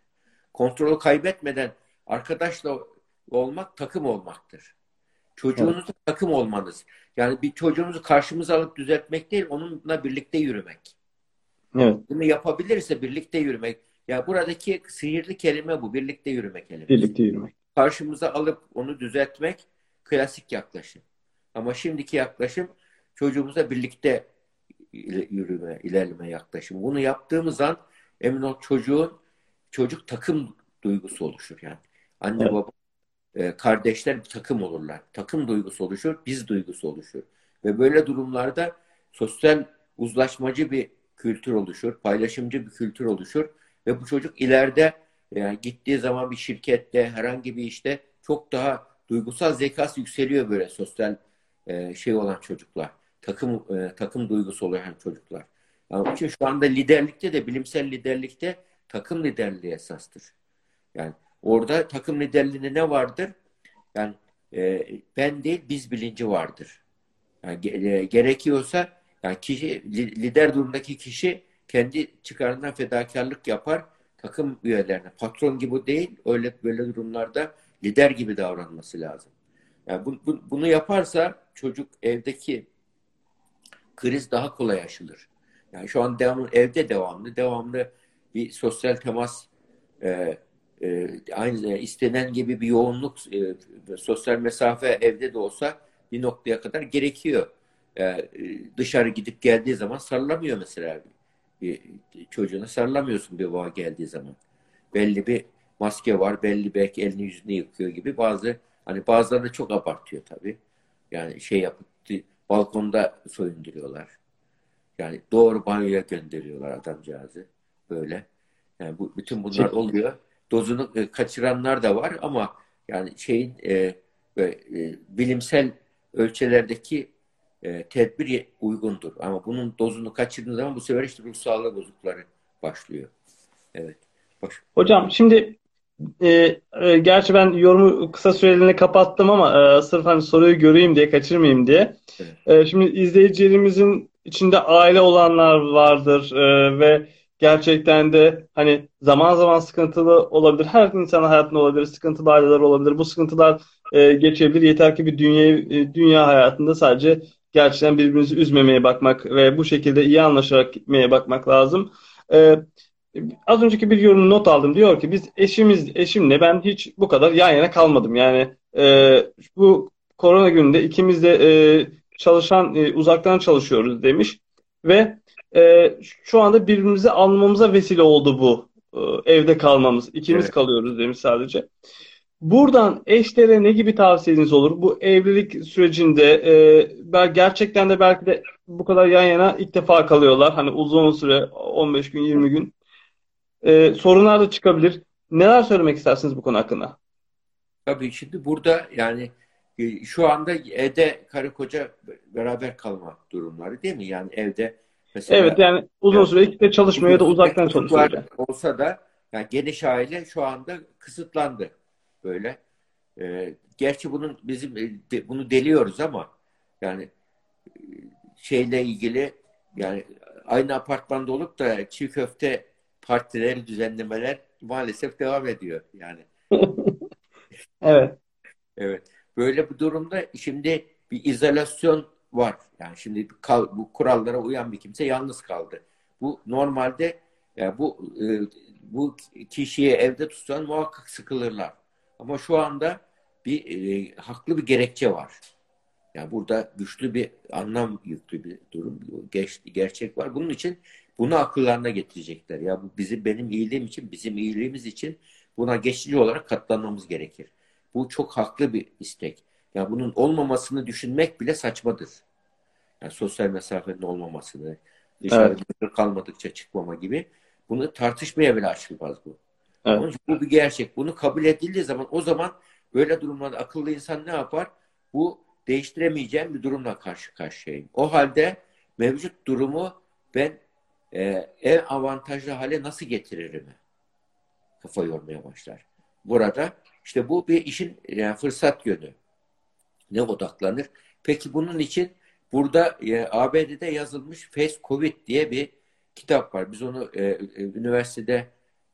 Kontrolü kaybetmeden arkadaşla olmak takım olmaktır. Çocuğunuzla evet. takım olmanız. Yani bir çocuğunuzu karşımıza alıp düzeltmek değil, onunla birlikte yürümek. Evet. Bunu yapabilirse birlikte yürümek. Ya buradaki sihirli kelime bu. Birlikte yürümek kelimesi. Birlikte yürümek. Karşımıza alıp onu düzeltmek klasik yaklaşım. Ama şimdiki yaklaşım çocuğumuza birlikte yürüme, ilerleme yaklaşım. Bunu yaptığımız an emin ol çocuğun çocuk takım duygusu oluşur yani. Anne evet. baba e, kardeşler bir takım olurlar. Takım duygusu oluşur, biz duygusu oluşur. Ve böyle durumlarda sosyal uzlaşmacı bir kültür oluşur, paylaşımcı bir kültür oluşur ve bu çocuk ileride yani gittiği zaman bir şirkette, herhangi bir işte çok daha duygusal zekası yükseliyor böyle sosyal e, şey olan çocuklar. Takım e, takım duygusu olan çocuklar. Yani için şu anda liderlikte de bilimsel liderlikte takım liderliği esastır. Yani orada takım liderliğinde ne vardır? Yani e, ben değil biz bilinci vardır. Yani e, gerekiyorsa yani kişi lider durumdaki kişi kendi çıkarından fedakarlık yapar takım üyelerine. Patron gibi değil, öyle böyle durumlarda lider gibi davranması lazım. Yani bu, bu, bunu yaparsa çocuk evdeki kriz daha kolay aşılır. Yani şu an devamlı, evde devamlı, devamlı bir sosyal temas e, e, aynı istenen gibi bir yoğunluk e, sosyal mesafe evde de olsa bir noktaya kadar gerekiyor. E, dışarı gidip geldiği zaman sarılamıyor mesela bir çocuğuna sarılamıyorsun bir baba geldiği zaman. Belli bir maske var, belli belki elini yüzünü yıkıyor gibi bazı hani bazıları da çok abartıyor tabii. Yani şey yapıp balkonda soyunduruyorlar. Yani doğru banyoya gönderiyorlar adamcağızı böyle. Yani bu bütün bunlar Çok... oluyor. Dozunu e, kaçıranlar da var ama yani şeyin e, e, bilimsel ölçülerdeki e, tedbir uygundur. Ama bunun dozunu kaçırdığın zaman bu sefer işte ruh sağlığı bozuklukları başlıyor. Evet. Baş... Hocam şimdi e, e, gerçi ben yorumu kısa süreliğine kapattım ama e, sırf hani soruyu göreyim diye kaçırmayayım diye. Evet. E, şimdi izleyicilerimizin içinde aile olanlar vardır e, ve gerçekten de hani zaman zaman sıkıntılı olabilir. Her insanın hayatında olabilir. Sıkıntılı aileler olabilir. Bu sıkıntılar e, geçebilir. Yeter ki bir dünya, e, dünya hayatında sadece gerçekten birbirimizi üzmemeye bakmak ve bu şekilde iyi anlaşarak gitmeye bakmak lazım. E, az önceki bir yorum not aldım. Diyor ki biz eşimiz eşimle ben hiç bu kadar yan yana kalmadım. Yani e, bu korona gününde ikimiz de e, çalışan e, uzaktan çalışıyoruz demiş ve e, şu anda birbirimizi anlamamıza vesile oldu bu e, evde kalmamız. İkimiz evet. kalıyoruz demiş sadece. Buradan eşlere ne gibi tavsiyeniz olur? Bu evlilik sürecinde e, gerçekten de belki de bu kadar yan yana ilk defa kalıyorlar. Hani uzun süre 15 gün 20 gün. E, sorunlar da çıkabilir. Neler söylemek istersiniz bu konu hakkında? Tabii şimdi burada yani e, şu anda evde karı koca beraber kalma durumları değil mi? Yani evde Mesela, evet yani uzun süre ikide çalışmaya da uzaktan çalışıyor. Olsa da yani geniş aile şu anda kısıtlandı böyle. Ee, gerçi bunun bizim de, bunu deliyoruz ama yani e, şeyle ilgili yani aynı apartmanda olup da çiğ köfte partileri, düzenlemeler maalesef devam ediyor yani. evet. Evet. Böyle bir durumda şimdi bir izolasyon var. Yani şimdi kal, bu kurallara uyan bir kimse yalnız kaldı. Bu normalde yani bu e, bu kişiyi evde tutsan muhakkak sıkılırlar. Ama şu anda bir e, haklı bir gerekçe var. Yani burada güçlü bir anlam yüklü bir durum, geç, gerçek var. Bunun için bunu akıllarına getirecekler. Ya bu bizim benim iyiliğim için, bizim iyiliğimiz için buna geçici olarak katlanmamız gerekir. Bu çok haklı bir istek. Ya bunun olmamasını düşünmek bile saçmadır. Yani sosyal mesafenin olmamasını, dışarıda evet. kalmadıkça çıkmama gibi. Bunu tartışmaya bile açılmaz bu. Evet. bu bir gerçek. Bunu kabul edildiği zaman o zaman böyle durumlarda akıllı insan ne yapar? Bu değiştiremeyeceğim bir durumla karşı karşıyayım. O halde mevcut durumu ben e, en avantajlı hale nasıl getiririm? Kafa yormaya başlar. Burada işte bu bir işin yani fırsat yönü. Ne odaklanır? Peki bunun için burada e, ABD'de yazılmış Face Covid diye bir kitap var. Biz onu e, e, üniversitede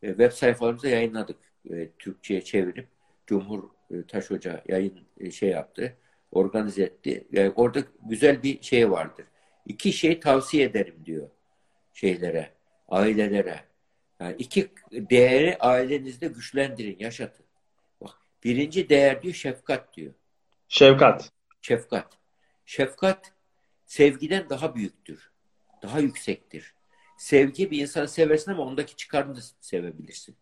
e, web sayfalarımızda yayınladık. E, Türkçe'ye çevirip Cumhur e, Taş Hoca yayın e, şey yaptı. Organize etti. Yani orada güzel bir şey vardır. İki şey tavsiye ederim diyor şeylere, ailelere. Yani iki değeri ailenizde güçlendirin, yaşatın. Bak, birinci değer diyor şefkat diyor. Şefkat. Şefkat. Şefkat sevgiden daha büyüktür. Daha yüksektir. Sevgi bir insan seversin ama ondaki çıkarını da sevebilirsin.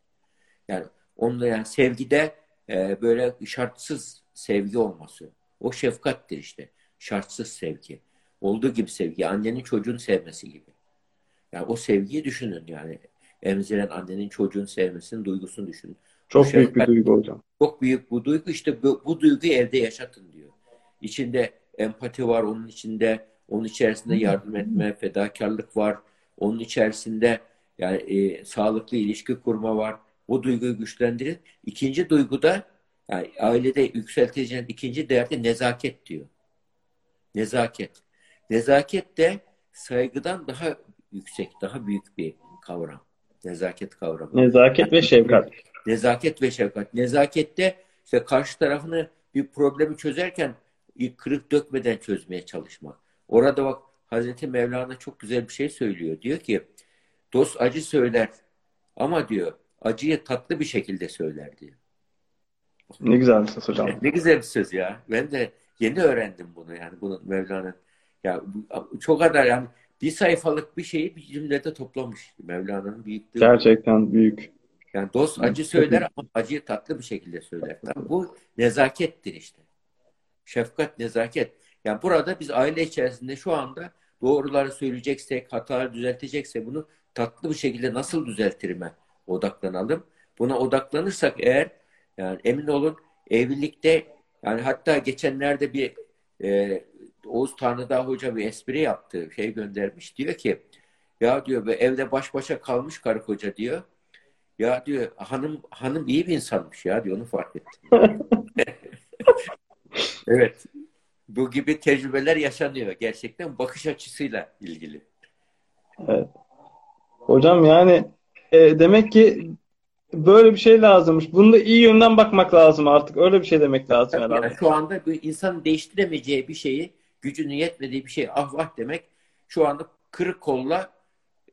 Yani onda yani sevgide e, böyle şartsız sevgi olması. O şefkattir işte. Şartsız sevgi. Olduğu gibi sevgi. Annenin çocuğun sevmesi gibi. Yani o sevgiyi düşünün yani. Emziren annenin çocuğun sevmesinin duygusunu düşünün. Çok o büyük bir duygu hocam. Çok büyük bu duygu. işte bu, bu duyguyu evde yaşatın diyor. İçinde empati var onun içinde. Onun içerisinde yardım etme, fedakarlık var. Onun içerisinde yani e, sağlıklı ilişki kurma var. Bu duyguyu güçlendirin. İkinci duygu da yani ailede yükselteceğin ikinci değerde nezaket diyor. Nezaket. Nezaket de saygıdan daha yüksek, daha büyük bir kavram. Nezaket kavramı. Nezaket ve şefkat. Nezaket ve şefkat. Nezakette işte karşı tarafını bir problemi çözerken kırık dökmeden çözmeye çalışmak. Orada bak Hazreti Mevlana çok güzel bir şey söylüyor. Diyor ki dost acı söyler ama diyor acıyı tatlı bir şekilde söyler diyor. Ne güzel bir söz hocam. Ne güzel bir söz ya. Ben de yeni öğrendim bunu yani bunun Mevlana'nın. Ya çok kadar yani bir sayfalık bir şeyi bir cümlede toplamış Mevlana'nın büyüklüğü. Gerçekten büyük. Yani dost acı söyler ama acıyı tatlı bir şekilde söyler. Tabii bu nezakettir işte. Şefkat, nezaket. Yani burada biz aile içerisinde şu anda doğruları söyleyeceksek, hataları düzeltecekse bunu tatlı bir şekilde nasıl düzeltirime odaklanalım. Buna odaklanırsak eğer yani emin olun evlilikte yani hatta geçenlerde bir e, Oğuz Tanrıdağ Hoca bir espri yaptı. Şey göndermiş. Diyor ki ya diyor evde baş başa kalmış karı koca diyor. Ya diyor hanım hanım iyi bir insanmış ya diyor onu fark ettim. evet. Bu gibi tecrübeler yaşanıyor gerçekten bakış açısıyla ilgili. Evet. Hocam yani e, demek ki böyle bir şey lazımmış. Bunu da iyi yönden bakmak lazım artık. Öyle bir şey demek lazım Tabii herhalde. Yani şu anda bir insan değiştiremeyeceği bir şeyi, gücünün yetmediği bir şey ah vah demek şu anda kırık kolla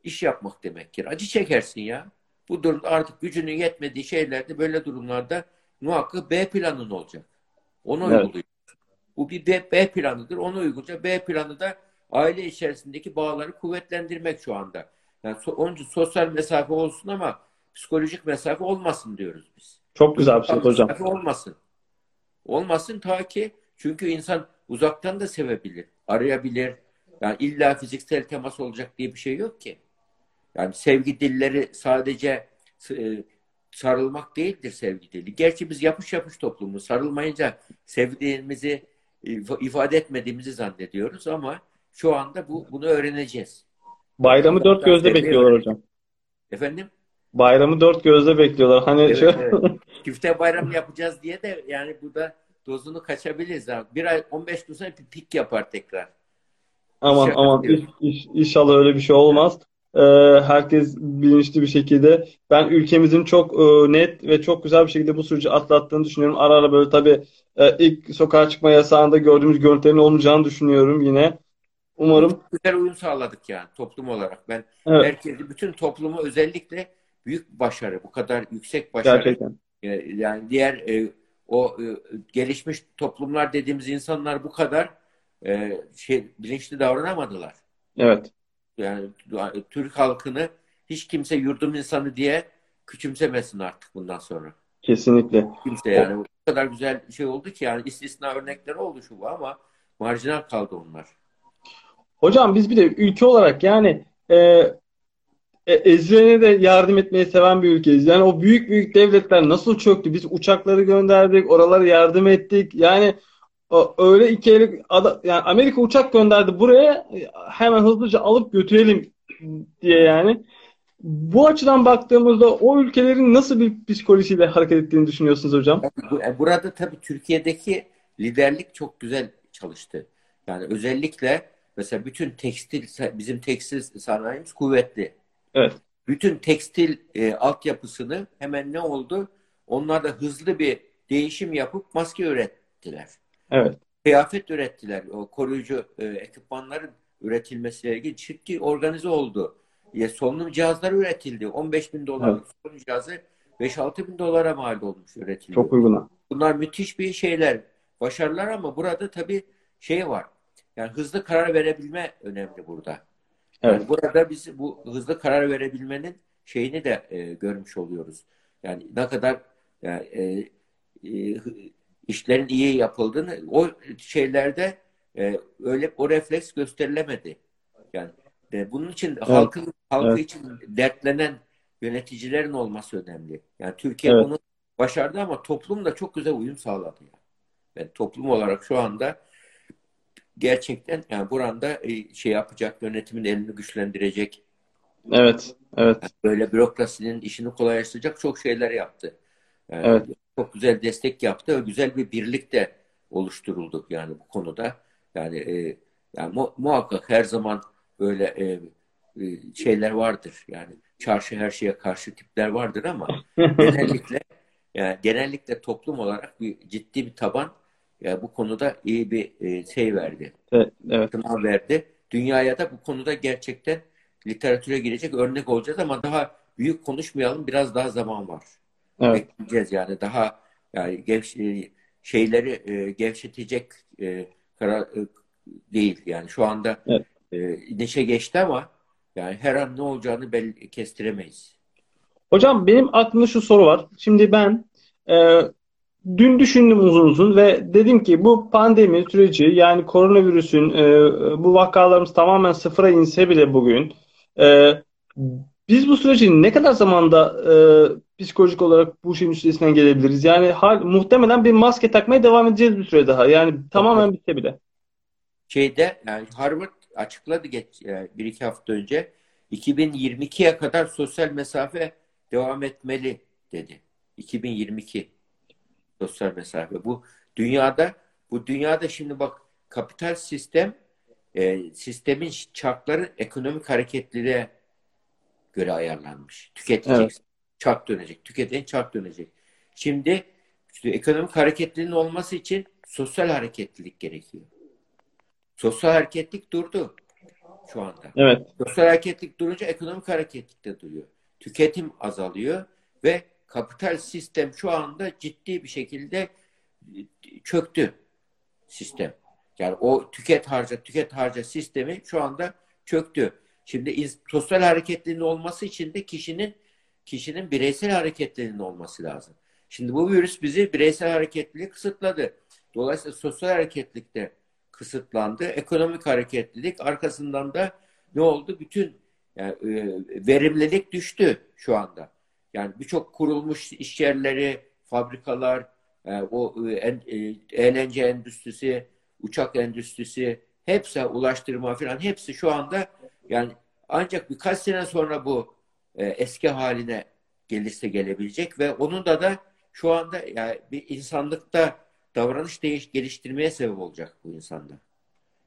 iş yapmak demektir. Acı çekersin ya. Bu durumda artık gücünün yetmediği şeylerde böyle durumlarda muhakkak B planın olacak. Onu evet. uyguluyor. Bu bir B, B planıdır. Onu uygulayacak. B planı da aile içerisindeki bağları kuvvetlendirmek şu anda. Yani so, onun için sosyal mesafe olsun ama psikolojik mesafe olmasın diyoruz biz. Çok güzel bir şey hocam. Mesafe olmasın. Olmasın ta ki çünkü insan uzaktan da sevebilir, arayabilir. Yani illa fiziksel temas olacak diye bir şey yok ki. Yani sevgi dilleri sadece e, sarılmak değildir sevgi dili. Gerçi biz yapış yapış toplumu sarılmayınca sevdiğimizi ifade etmediğimizi zannediyoruz ama şu anda bu bunu öğreneceğiz. Bayramı dört gözle bekliyorlar hocam. Efendim? Bayramı dört gözle bekliyorlar. Hani Evet, şöyle... evet. Çifte bayram yapacağız diye de yani burada dozunu kaçabiliriz. Abi. Bir ay 15 gün sonra bir pik yapar tekrar. Aman Şaka aman iş- iş- inşallah öyle bir şey olmaz. Ee, herkes bilinçli bir şekilde. Ben ülkemizin çok e, net ve çok güzel bir şekilde bu süreci atlattığını düşünüyorum. Ara ara böyle tabii e, ilk sokağa çıkma yasağında gördüğümüz görüntülerin olmayacağını düşünüyorum yine. Umarım. Güzel uyum sağladık yani toplum olarak. Ben Evet, herkesi, bütün toplumu özellikle büyük başarı, bu kadar yüksek başarı. gerçekten. E, Yani diğer e, o e, gelişmiş toplumlar dediğimiz insanlar bu kadar e, şey bilinçli davranamadılar. Evet, Yani Türk halkını hiç kimse yurdum insanı diye küçümsemesin artık bundan sonra. kesinlikle. Kimse yani o kadar güzel bir şey oldu ki yani istisna örnekleri oldu şu bu ama marjinal kaldı onlar. Hocam biz bir de ülke olarak yani e, e, ezilene de yardım etmeyi seven bir ülkeyiz. Yani o büyük büyük devletler nasıl çöktü? Biz uçakları gönderdik, oralara yardım ettik. Yani o, öyle iki ada- yani Amerika uçak gönderdi buraya e, hemen hızlıca alıp götürelim diye yani. Bu açıdan baktığımızda o ülkelerin nasıl bir psikolojisiyle hareket ettiğini düşünüyorsunuz hocam? Bu- e, Burada tabii Türkiye'deki liderlik çok güzel çalıştı. Yani özellikle mesela bütün tekstil bizim tekstil sanayimiz kuvvetli. Evet, Bütün tekstil e, altyapısını hemen ne oldu? Onlar da hızlı bir değişim yapıp maske ürettiler. evet, Kıyafet ürettiler. O koruyucu e, ekipmanların üretilmesiyle ilgili ciddi organize oldu. Ya, solunum cihazları üretildi. 15 bin dolarlık solunum cihazı 5-6 bin dolara mal olmuş üretildi. çok uyguna. Bunlar müthiş bir şeyler, başarılar ama burada tabii şey var. Yani hızlı karar verebilme önemli burada. Evet, burada biz bu hızlı karar verebilmenin şeyini de e, görmüş oluyoruz. Yani ne kadar yani, e, e, işlerin iyi yapıldığını o şeylerde e, öyle o refleks gösterilemedi. Yani e, bunun için halkın halkı evet. için dertlenen yöneticilerin olması önemli. Yani Türkiye Evet. bunu başardı ama toplum da çok güzel uyum sağladı. Yani. Yani toplum olarak şu anda gerçekten yani buranda e, şey yapacak, yönetimin elini güçlendirecek, Evet, evet, böyle bürokrasinin işini kolaylaştıracak çok şeyler yaptı. Yani evet. Çok güzel destek yaptı ve güzel bir birlik de oluşturuldu yani bu konuda. Yani e, yani mu- muhakkak her zaman böyle e, e, şeyler vardır. Yani çarşı her şeye karşı tipler vardır ama genellikle yani genellikle toplum olarak bir ciddi bir taban yani bu konuda iyi bir e, şey verdi. Evet, evet. sınav verdi. Dünyaya da bu konuda gerçekten literatüre girecek örnek olacağız ama daha büyük konuşmayalım. Biraz daha zaman var. Evet. Bekleyeceğiz yani daha yani gevş, e, şeyleri e, gevşetecek e, karar e, değil. Yani şu anda Evet. e, neşe geçti ama yani her an ne olacağını belli, kestiremeyiz. Hocam benim aklımda şu soru var. Şimdi ben e, dün düşündüm uzun uzun ve dedim ki bu pandemi süreci yani koronavirüsün e, bu vakalarımız tamamen sıfıra inse bile bugün e, biz bu süreci ne kadar zamanda e, psikolojik olarak bu şeyin üstesinden gelebiliriz? Yani hal, muhtemelen bir maske takmaya devam edeceğiz bir süre daha. Yani tamamen bitse bile. Şeyde yani Harvard açıkladı geç e, bir iki hafta önce 2022'ye kadar sosyal mesafe devam etmeli dedi. 2022 sosyal mesafe. Bu dünyada bu dünyada şimdi bak kapital sistem e, sistemin çarkları ekonomik hareketliliğe göre ayarlanmış. Tüketeceksin. Evet. Çark dönecek. Tüketen çark dönecek. Şimdi işte ekonomik hareketliliğin olması için sosyal hareketlilik gerekiyor. Sosyal hareketlilik durdu şu anda. Evet. Sosyal hareketlilik durunca ekonomik hareketlilik de duruyor. Tüketim azalıyor ve kapital sistem şu anda ciddi bir şekilde çöktü sistem. Yani o tüket harca tüket harca sistemi şu anda çöktü. Şimdi sosyal hareketliliğin olması için de kişinin kişinin bireysel hareketliliğinin olması lazım. Şimdi bu virüs bizi bireysel hareketliliği kısıtladı. Dolayısıyla sosyal hareketlilik de kısıtlandı. Ekonomik hareketlilik arkasından da ne oldu? Bütün yani, e, verimlilik düştü şu anda. Yani birçok kurulmuş iş yerleri, fabrikalar, e, o e, en- e, eğlence endüstrisi, uçak endüstrisi, hepsi ulaştırma falan hepsi şu anda yani Ancak birkaç sene sonra bu e, eski haline gelirse gelebilecek ve onun da da şu anda yani bir insanlıkta davranış değiş geliştirmeye sebep olacak bu insanda.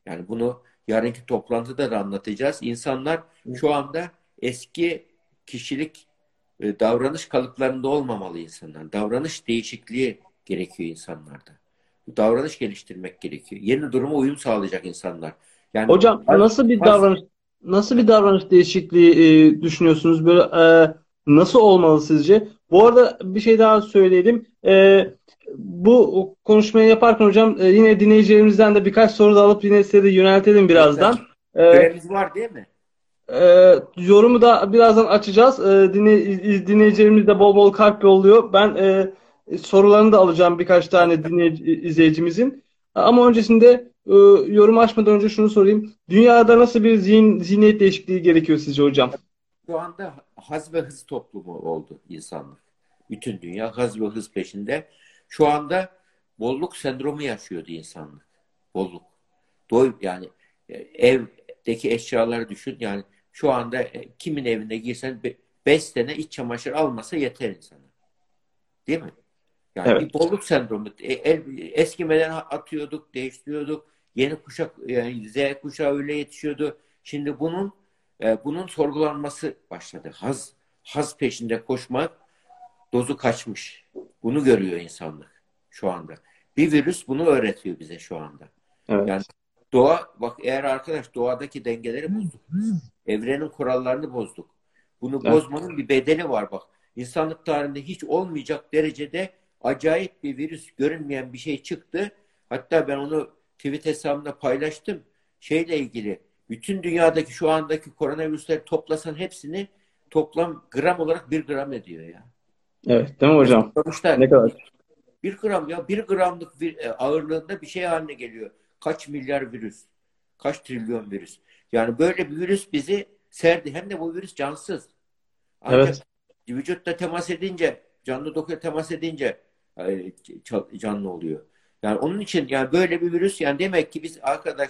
Yani bunu yarınki toplantıda da anlatacağız. İnsanlar şu anda eski kişilik e, davranış kalıplarında olmamalı insanlar. Davranış değişikliği gerekiyor insanlarda. Davranış geliştirmek gerekiyor. Yeni duruma uyum sağlayacak insanlar. Yani Hocam nasıl bir davranış nasıl bir davranış değişikliği e, düşünüyorsunuz? Böyle e, nasıl olmalı sizce? Bu arada bir şey daha söyleyelim. E, bu konuşmayı yaparken hocam e, yine dinleyicilerimizden de birkaç soru da alıp yine size de yöneltelim birazdan. Süremiz e, var değil mi? E, yorumu da birazdan açacağız. E, dinley, dinleyicilerimiz de bol bol kalp yolluyor. Ben e, sorularını da alacağım birkaç tane dinleyici, izleyicimizin. Ama öncesinde e, yorum açmadan önce şunu sorayım. Dünyada nasıl bir zihin, zihniyet değişikliği gerekiyor sizce hocam? Şu anda haz ve hız toplumu oldu insanlık. Bütün dünya haz ve hız peşinde. Şu anda bolluk sendromu yaşıyordu insanlık. Bolluk. Doy yani e, evdeki eşyaları düşün. Yani şu anda e, kimin evine girsen 5 sene iç çamaşır almasa yeter insana. Değil mi? Yani evet. bir bolluk sendromu. E, eskimeden atıyorduk, değiştiriyorduk. Yeni kuşak, yani Z kuşağı öyle yetişiyordu. Şimdi bunun bunun sorgulanması başladı. Haz haz peşinde koşmak dozu kaçmış. Bunu görüyor insanlık şu anda. Bir virüs bunu öğretiyor bize şu anda. Evet. Yani doğa bak eğer arkadaş doğadaki dengeleri bozduk. Evrenin kurallarını bozduk. Bunu evet. bozmanın bir bedeli var bak. İnsanlık tarihinde hiç olmayacak derecede acayip bir virüs görünmeyen bir şey çıktı. Hatta ben onu tweet hesabımda paylaştım. Şeyle ilgili bütün dünyadaki şu andaki koronavirüsleri toplasan hepsini toplam gram olarak bir gram ediyor ya. Evet değil mi hocam? Sonuçta ne kadar? Bir gram ya bir gramlık bir, e, ağırlığında bir şey haline geliyor. Kaç milyar virüs? Kaç trilyon virüs? Yani böyle bir virüs bizi serdi. Hem de bu virüs cansız. Ancak evet. vücutta temas edince, canlı dokuya temas edince e, canlı oluyor. Yani onun için yani böyle bir virüs yani demek ki biz arkadaş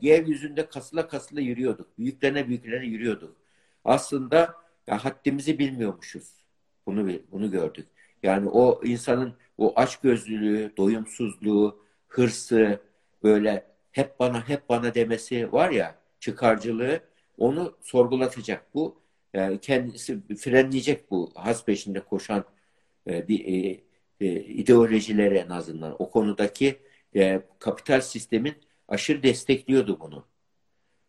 yeryüzünde kasıla kasıla yürüyorduk. Büyüklerine büyüklerine yürüyorduk. Aslında ya haddimizi bilmiyormuşuz. Bunu bunu gördük. Yani o insanın o açgözlülüğü, doyumsuzluğu, hırsı, böyle hep bana hep bana demesi var ya, çıkarcılığı onu sorgulatacak. Bu yani kendisi frenleyecek bu has peşinde koşan e, bir e, e, ideolojileri en azından o konudaki e, kapital sistemin aşırı destekliyordu bunu.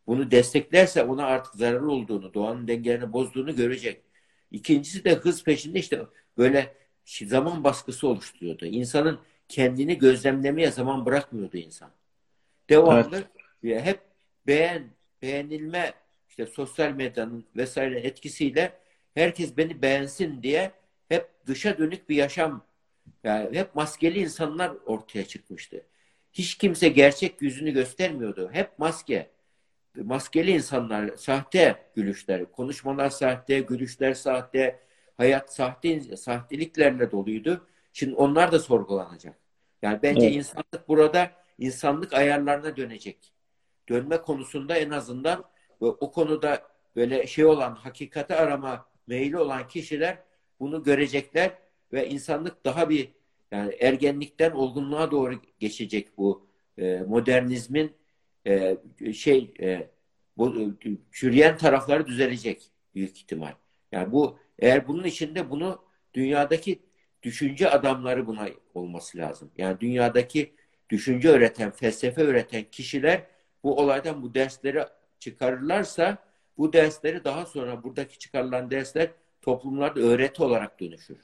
Bunu desteklerse ona artık zarar olduğunu, doğanın dengelerini bozduğunu görecek. İkincisi de hız peşinde işte böyle zaman baskısı oluşturuyordu. İnsanın kendini gözlemlemeye zaman bırakmıyordu insan. Devamlı evet. hep beğen, beğenilme işte sosyal medyanın vesaire etkisiyle herkes beni beğensin diye hep dışa dönük bir yaşam yani hep maskeli insanlar ortaya çıkmıştı. Hiç kimse gerçek yüzünü göstermiyordu. Hep maske maskeli insanlar, sahte gülüşler, konuşmalar sahte, gülüşler sahte, hayat sahte, sahteliklerle doluydu. Şimdi onlar da sorgulanacak. Yani bence evet. insanlık burada insanlık ayarlarına dönecek. Dönme konusunda en azından o konuda böyle şey olan, hakikati arama meyli olan kişiler bunu görecekler ve insanlık daha bir yani ergenlikten olgunluğa doğru geçecek bu e, modernizmin e, şey e, bu e, çürüyen tarafları düzelecek büyük ihtimal. Yani bu eğer bunun içinde bunu dünyadaki düşünce adamları buna olması lazım. Yani dünyadaki düşünce öğreten, felsefe öğreten kişiler bu olaydan bu dersleri çıkarırlarsa bu dersleri daha sonra buradaki çıkarılan dersler toplumlarda öğreti olarak dönüşür.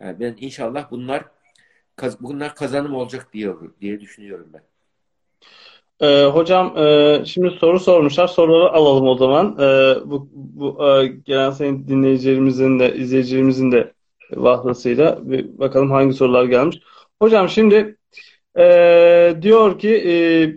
Yani ben inşallah bunlar bunlar kazanım olacak diye diye düşünüyorum ben. Ee, hocam e, şimdi soru sormuşlar. Soruları alalım o zaman. Ee, bu bu e, gelen senin dinleyicilerimizin de izleyicilerimizin de vasıtasıyla bir bakalım hangi sorular gelmiş. Hocam şimdi e, diyor ki e,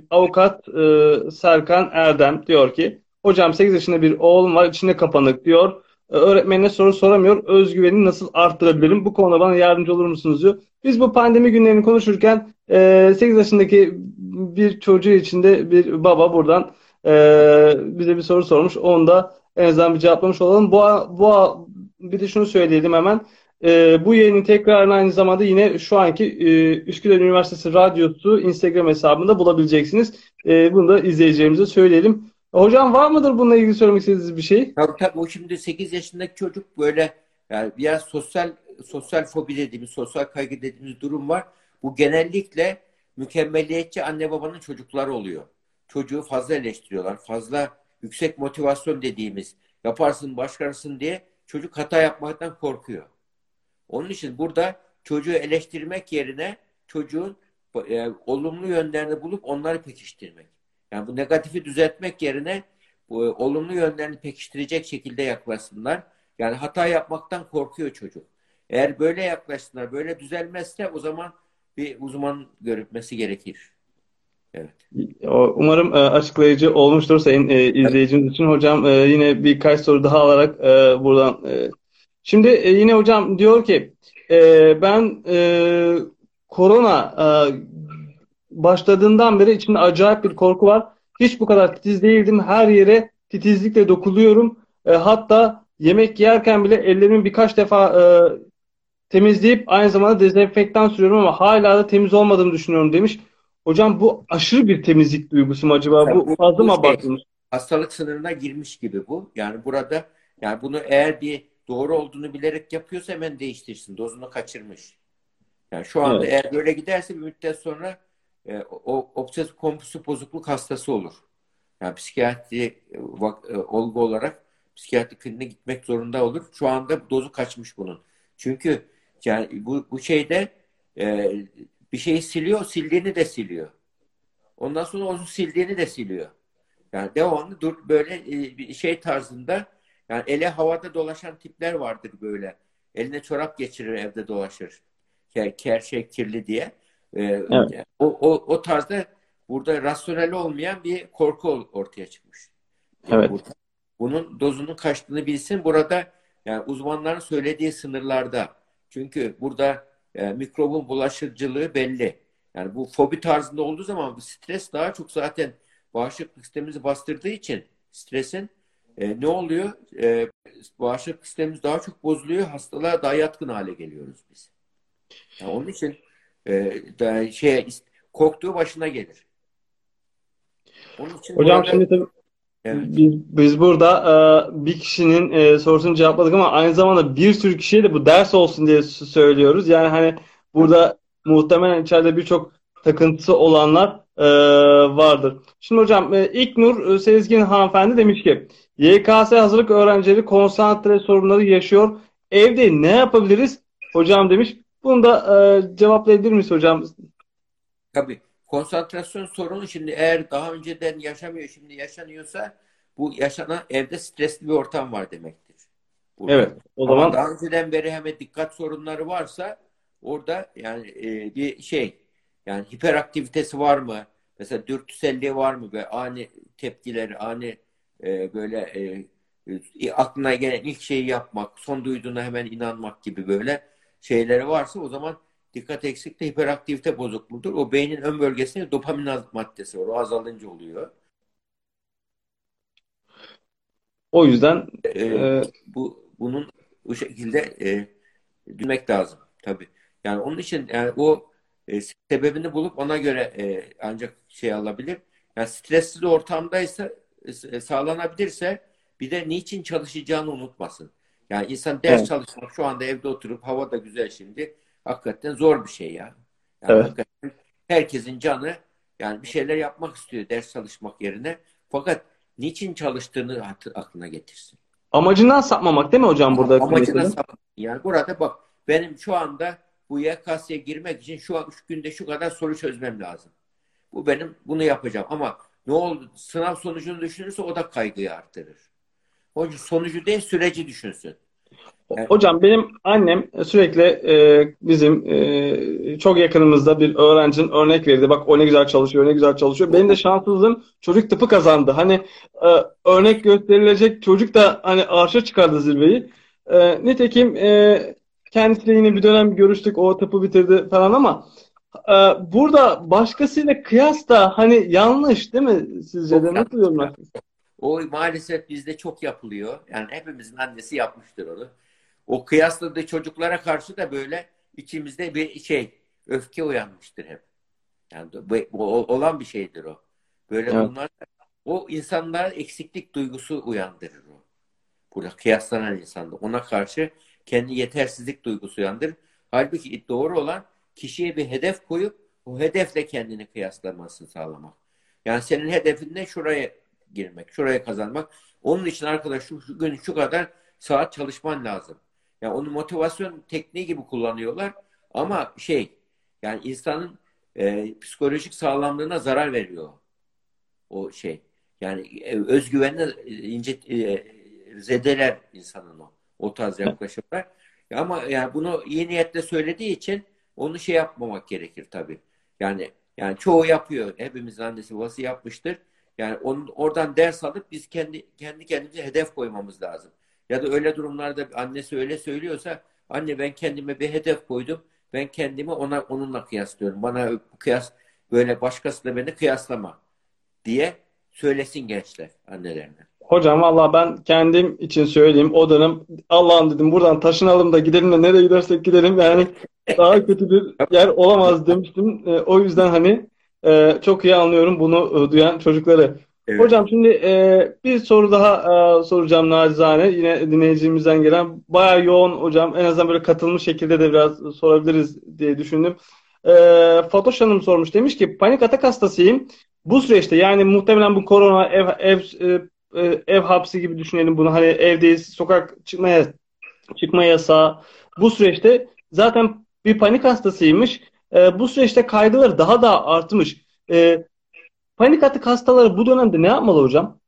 avukat e, Serkan Erdem diyor ki hocam 8 yaşında bir oğlum var içine kapanık diyor. E, öğretmenine soru soramıyor. Özgüvenini nasıl arttırabilirim? Bu konuda bana yardımcı olur musunuz diyor. Biz bu pandemi günlerini konuşurken e, 8 yaşındaki bir çocuğu içinde bir baba buradan e, bize bir soru sormuş. Onu da en azından bir cevaplamış olalım. Bu, bu bir de şunu söyleyelim hemen. E, bu yayının tekrarını aynı zamanda yine şu anki e, Üsküdar Üniversitesi Radyosu Instagram hesabında bulabileceksiniz. E, bunu da izleyicilerimize söyleyelim. Hocam var mıdır bununla ilgili söylemek istediğiniz bir şey? Tabii tabii. O şimdi 8 yaşındaki çocuk böyle yani biraz sosyal sosyal fobi dediğimiz, sosyal kaygı dediğimiz durum var. Bu genellikle mükemmeliyetçi anne babanın çocukları oluyor. Çocuğu fazla eleştiriyorlar. Fazla yüksek motivasyon dediğimiz yaparsın başkarsın diye çocuk hata yapmaktan korkuyor. Onun için burada çocuğu eleştirmek yerine çocuğun e, olumlu yönlerini bulup onları pekiştirmek. Yani bu negatifi düzeltmek yerine bu e, olumlu yönlerini pekiştirecek şekilde yaklaşsınlar. Yani hata yapmaktan korkuyor çocuk. Eğer böyle yaklaşsınlar, böyle düzelmezse o zaman bir uzman görülmesi gerekir. Evet. Umarım e, açıklayıcı olmuştur sayın e, izleyicimiz için. Hocam e, yine birkaç soru daha alarak buradan. Şimdi yine hocam diyor ki ben korona başladığından beri içimde acayip bir korku var. Hiç bu kadar titiz değildim. Her yere titizlikle dokuluyorum. Hatta yemek yerken bile ellerimin birkaç defa temizleyip aynı zamanda dezenfektan sürüyorum ama hala da temiz olmadığını düşünüyorum demiş. Hocam bu aşırı bir temizlik duygusu mu acaba? Bu, bu fazla mı şey, abartılmış? Hastalık sınırına girmiş gibi bu. Yani burada yani bunu eğer bir doğru olduğunu bilerek yapıyorsa hemen değiştirsin. Dozunu kaçırmış. Yani şu anda evet. eğer böyle giderse bir müddet sonra e, o obsesif kompulsif bozukluk hastası olur. Yani psikiyatri e, e, olgu olarak psikiyatri kliniğine gitmek zorunda olur. Şu anda dozu kaçmış bunun. Çünkü yani bu, bu şeyde e, bir şeyi siliyor, sildiğini de siliyor. Ondan sonra onu sildiğini de siliyor. Yani devamlı dur böyle e, bir şey tarzında yani ele havada dolaşan tipler vardır böyle. Eline çorap geçirir evde dolaşır. Her şey kirli diye. Ee, evet. o, o, o tarzda burada rasyonel olmayan bir korku ortaya çıkmış. Yani evet. Burada. Bunun dozunun kaçtığını bilsin. Burada yani uzmanların söylediği sınırlarda. Çünkü burada e, mikrobun bulaşıcılığı belli. Yani bu fobi tarzında olduğu zaman bu stres daha çok zaten bağışıklık sistemimizi bastırdığı için stresin e, ne oluyor? E, bağışıklık sistemimiz daha çok bozuluyor. Hastalığa daha yatkın hale geliyoruz biz. Yani onun için e, da şey korktuğu başına gelir. Onun için Hocam şimdi tabii Evet. Biz, biz burada e, bir kişinin e, sorusunu cevapladık ama aynı zamanda bir sürü kişiye de bu ders olsun diye söylüyoruz. Yani hani burada muhtemelen içeride birçok takıntısı olanlar e, vardır. Şimdi hocam e, İlknur e, Sezgin hanımefendi demiş ki YKS hazırlık öğrencileri konsantre sorunları yaşıyor. Evde ne yapabiliriz? Hocam demiş. Bunu da e, cevaplayabilir miyiz hocam? Tabii konsantrasyon sorunu şimdi eğer daha önceden yaşamıyor şimdi yaşanıyorsa bu yaşanan evde stresli bir ortam var demektir. Burada. Evet. O zaman daha önceden beri hemen dikkat sorunları varsa orada yani e, bir şey yani hiperaktivitesi var mı? Mesela dürtüselliği var mı? Böyle ani tepkileri, ani e, böyle e, e, aklına gelen ilk şeyi yapmak, son duyduğuna hemen inanmak gibi böyle şeyleri varsa o zaman dikkat eksikliği hiperaktivite bozukluğudur. O beynin ön bölgesinde dopamin maddesi var. O azalınca oluyor. O yüzden e, e, bu bunun bu şekilde e, bilmek lazım tabii. Yani onun için yani o e, sebebini bulup ona göre e, ancak şey alabilir. Yani stresli ortamdaysa e, sağlanabilirse bir de niçin çalışacağını unutmasın. Yani insan ders evet. çalışmak şu anda evde oturup hava da güzel şimdi hakikaten zor bir şey ya. Yani evet. herkesin canı yani bir şeyler yapmak istiyor ders çalışmak yerine. Fakat niçin çalıştığını aklına getirsin. Amacından sapmamak değil mi hocam burada? Amacından sapmamak. Yani burada bak benim şu anda bu YKS'ye girmek için şu, şu günde şu kadar soru çözmem lazım. Bu benim bunu yapacağım ama ne oldu? Sınav sonucunu düşünürse o da kaygıyı arttırır. O sonucu değil süreci düşünsün. Hocam benim annem sürekli e, bizim e, çok yakınımızda bir öğrencinin örnek verdi. Bak o ne güzel çalışıyor, ne güzel çalışıyor. Benim de şanssızlığım çocuk tıpı kazandı. Hani e, örnek gösterilecek çocuk da hani arşa çıkardı zirveyi. E, nitekim e, kendisiyle yine bir dönem görüştük. O tıpı bitirdi falan ama e, burada başkasıyla kıyas da hani yanlış değil mi sizce de? Nasıl yorumlarsınız? O maalesef bizde çok yapılıyor. Yani hepimizin annesi yapmıştır onu. O kıyasladığı çocuklara karşı da böyle içimizde bir şey, öfke uyanmıştır hep. Yani bu, olan bir şeydir o. Böyle evet. onlar o insanlara eksiklik duygusu uyandırır o. Burada kıyaslanan insanda. Ona karşı kendi yetersizlik duygusu uyandırır. Halbuki doğru olan kişiye bir hedef koyup o hedefle kendini kıyaslamasını sağlamak. Yani senin hedefin ne? Şuraya girmek, şuraya kazanmak. Onun için arkadaş şu, şu gün şu kadar saat çalışman lazım. Yani onu motivasyon tekniği gibi kullanıyorlar. Ama şey yani insanın e, psikolojik sağlamlığına zarar veriyor o şey. Yani e, özgüvenine ince e, zedeler insanın o. O tarz yaklaşımlar. Ama yani bunu iyi niyetle söylediği için onu şey yapmamak gerekir tabii. Yani yani çoğu yapıyor. Hepimizin annesi babası yapmıştır. Yani onun, oradan ders alıp biz kendi kendi kendimize hedef koymamız lazım. Ya da öyle durumlarda annesi öyle söylüyorsa anne ben kendime bir hedef koydum. Ben kendimi ona onunla kıyaslıyorum. Bana bu kıyas böyle başkasıyla beni kıyaslama diye söylesin gençler annelerine. Hocam valla ben kendim için söyleyeyim. O dönem Allah'ım dedim buradan taşınalım da gidelim de nereye gidersek gidelim. Yani daha kötü bir yer olamaz demiştim. E, o yüzden hani e, çok iyi anlıyorum bunu e, duyan çocukları. Evet. Hocam şimdi e, bir soru daha e, soracağım nacizane. Yine dinleyicimizden gelen. Baya yoğun hocam. En azından böyle katılmış şekilde de biraz sorabiliriz diye düşündüm. E, Fatoş Hanım sormuş. Demiş ki panik atak hastasıyım. Bu süreçte yani muhtemelen bu korona ev, ev e, ev hapsi gibi düşünelim bunu. Hani evdeyiz, sokak çıkmaya çıkma yasağı. Bu süreçte zaten bir panik hastasıymış. E, bu süreçte kaygıları daha da artmış. E, panik atak hastaları bu dönemde ne yapmalı hocam?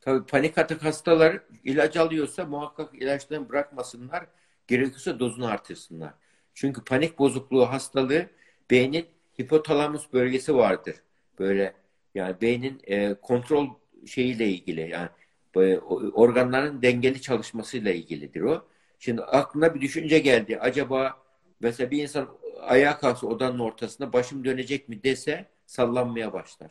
Tabii panik atak hastalar ilaç alıyorsa muhakkak ilaçlarını bırakmasınlar. Gerekirse dozunu artırsınlar. Çünkü panik bozukluğu hastalığı beynin hipotalamus bölgesi vardır. Böyle yani beynin e, kontrol şeyiyle ilgili yani organların dengeli çalışmasıyla ilgilidir o. Şimdi aklına bir düşünce geldi. Acaba mesela bir insan ayağa kalksa odanın ortasında başım dönecek mi dese sallanmaya başlar.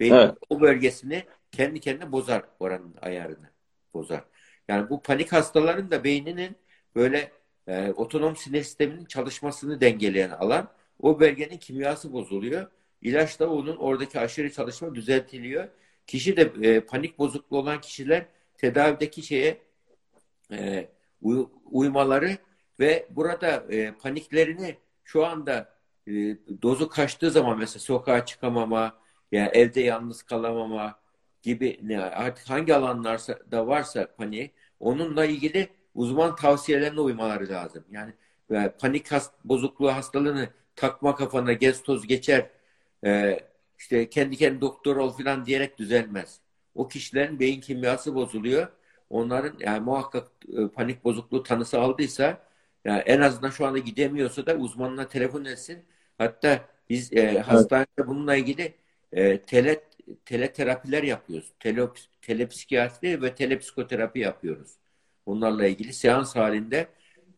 Beyin evet. o bölgesini kendi kendine bozar oranın ayarını bozar. Yani bu panik hastaların da beyninin böyle e, otonom sinir sisteminin çalışmasını dengeleyen alan o bölgenin kimyası bozuluyor. İlaçla onun oradaki aşırı çalışma düzeltiliyor Kişi de e, panik bozukluğu olan kişiler tedavideki şeye e, uy, uymaları ve burada e, paniklerini şu anda e, dozu kaçtığı zaman mesela sokağa çıkamama, yani evde yalnız kalamama gibi ne artık hangi alanlarsa da varsa paniği onunla ilgili uzman tavsiyelerine uymaları lazım. Yani e, panik hast bozukluğu hastalığını takma kafana gez toz geçer e, işte kendi kendi doktor ol falan diyerek düzelmez. O kişilerin beyin kimyası bozuluyor. Onların yani muhakkak e, panik bozukluğu tanısı aldıysa yani en azından şu anda gidemiyorsa da uzmanına telefon etsin. Hatta biz e, hastanede bununla ilgili e, tele, teleterapiler yapıyoruz. Tele, telepsikiyatri ve telepsikoterapi yapıyoruz. Onlarla ilgili seans halinde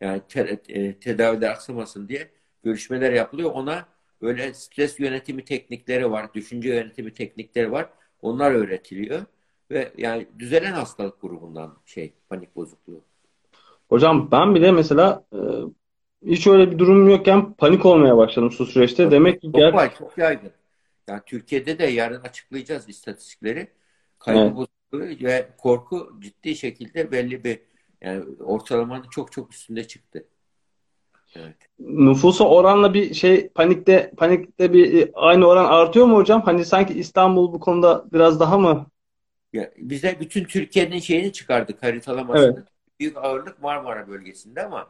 yani te, e, tedaviler aksamasın diye görüşmeler yapılıyor. Ona Böyle stres yönetimi teknikleri var, düşünce yönetimi teknikleri var. Onlar öğretiliyor ve yani düzelen hastalık grubundan şey panik bozukluğu. Hocam ben bile mesela e, hiç öyle bir durum yokken panik olmaya başladım şu süreçte. Çok, Demek ki çok ger- var, çok yaygın. Yani Türkiye'de de yarın açıklayacağız istatistikleri. Kaygı evet. bozukluğu ve korku ciddi şekilde belli bir yani ortalamanın çok çok üstünde çıktı. Evet. Nüfusa oranla bir şey panikte panikte bir e, aynı oran artıyor mu hocam? Hani sanki İstanbul bu konuda biraz daha mı? Ya bize bütün Türkiye'nin şeyini çıkardık haritalamasını. Evet. Büyük ağırlık Marmara bölgesinde ama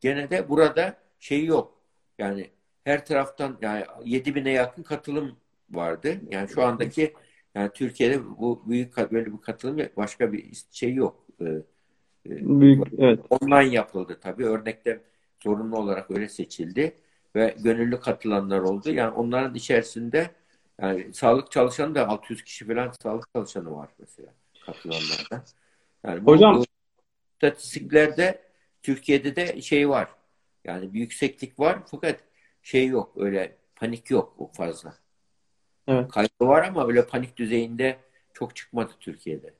gene de burada şey yok. Yani her taraftan yani 7000'e yakın katılım vardı. Yani şu andaki yani Türkiye'de bu büyük böyle bir katılım başka bir şey yok. Ee, e, büyük, evet. Online yapıldı tabii. Örnekte zorunlu olarak öyle seçildi ve gönüllü katılanlar oldu. Yani onların içerisinde yani sağlık çalışanı da 600 kişi falan sağlık çalışanı var mesela katılanlardan. Yani bu, Hocam bu istatistiklerde Türkiye'de de şey var. Yani bir yükseklik var fakat şey yok öyle panik yok o fazla. Evet. Kaygı var ama öyle panik düzeyinde çok çıkmadı Türkiye'de.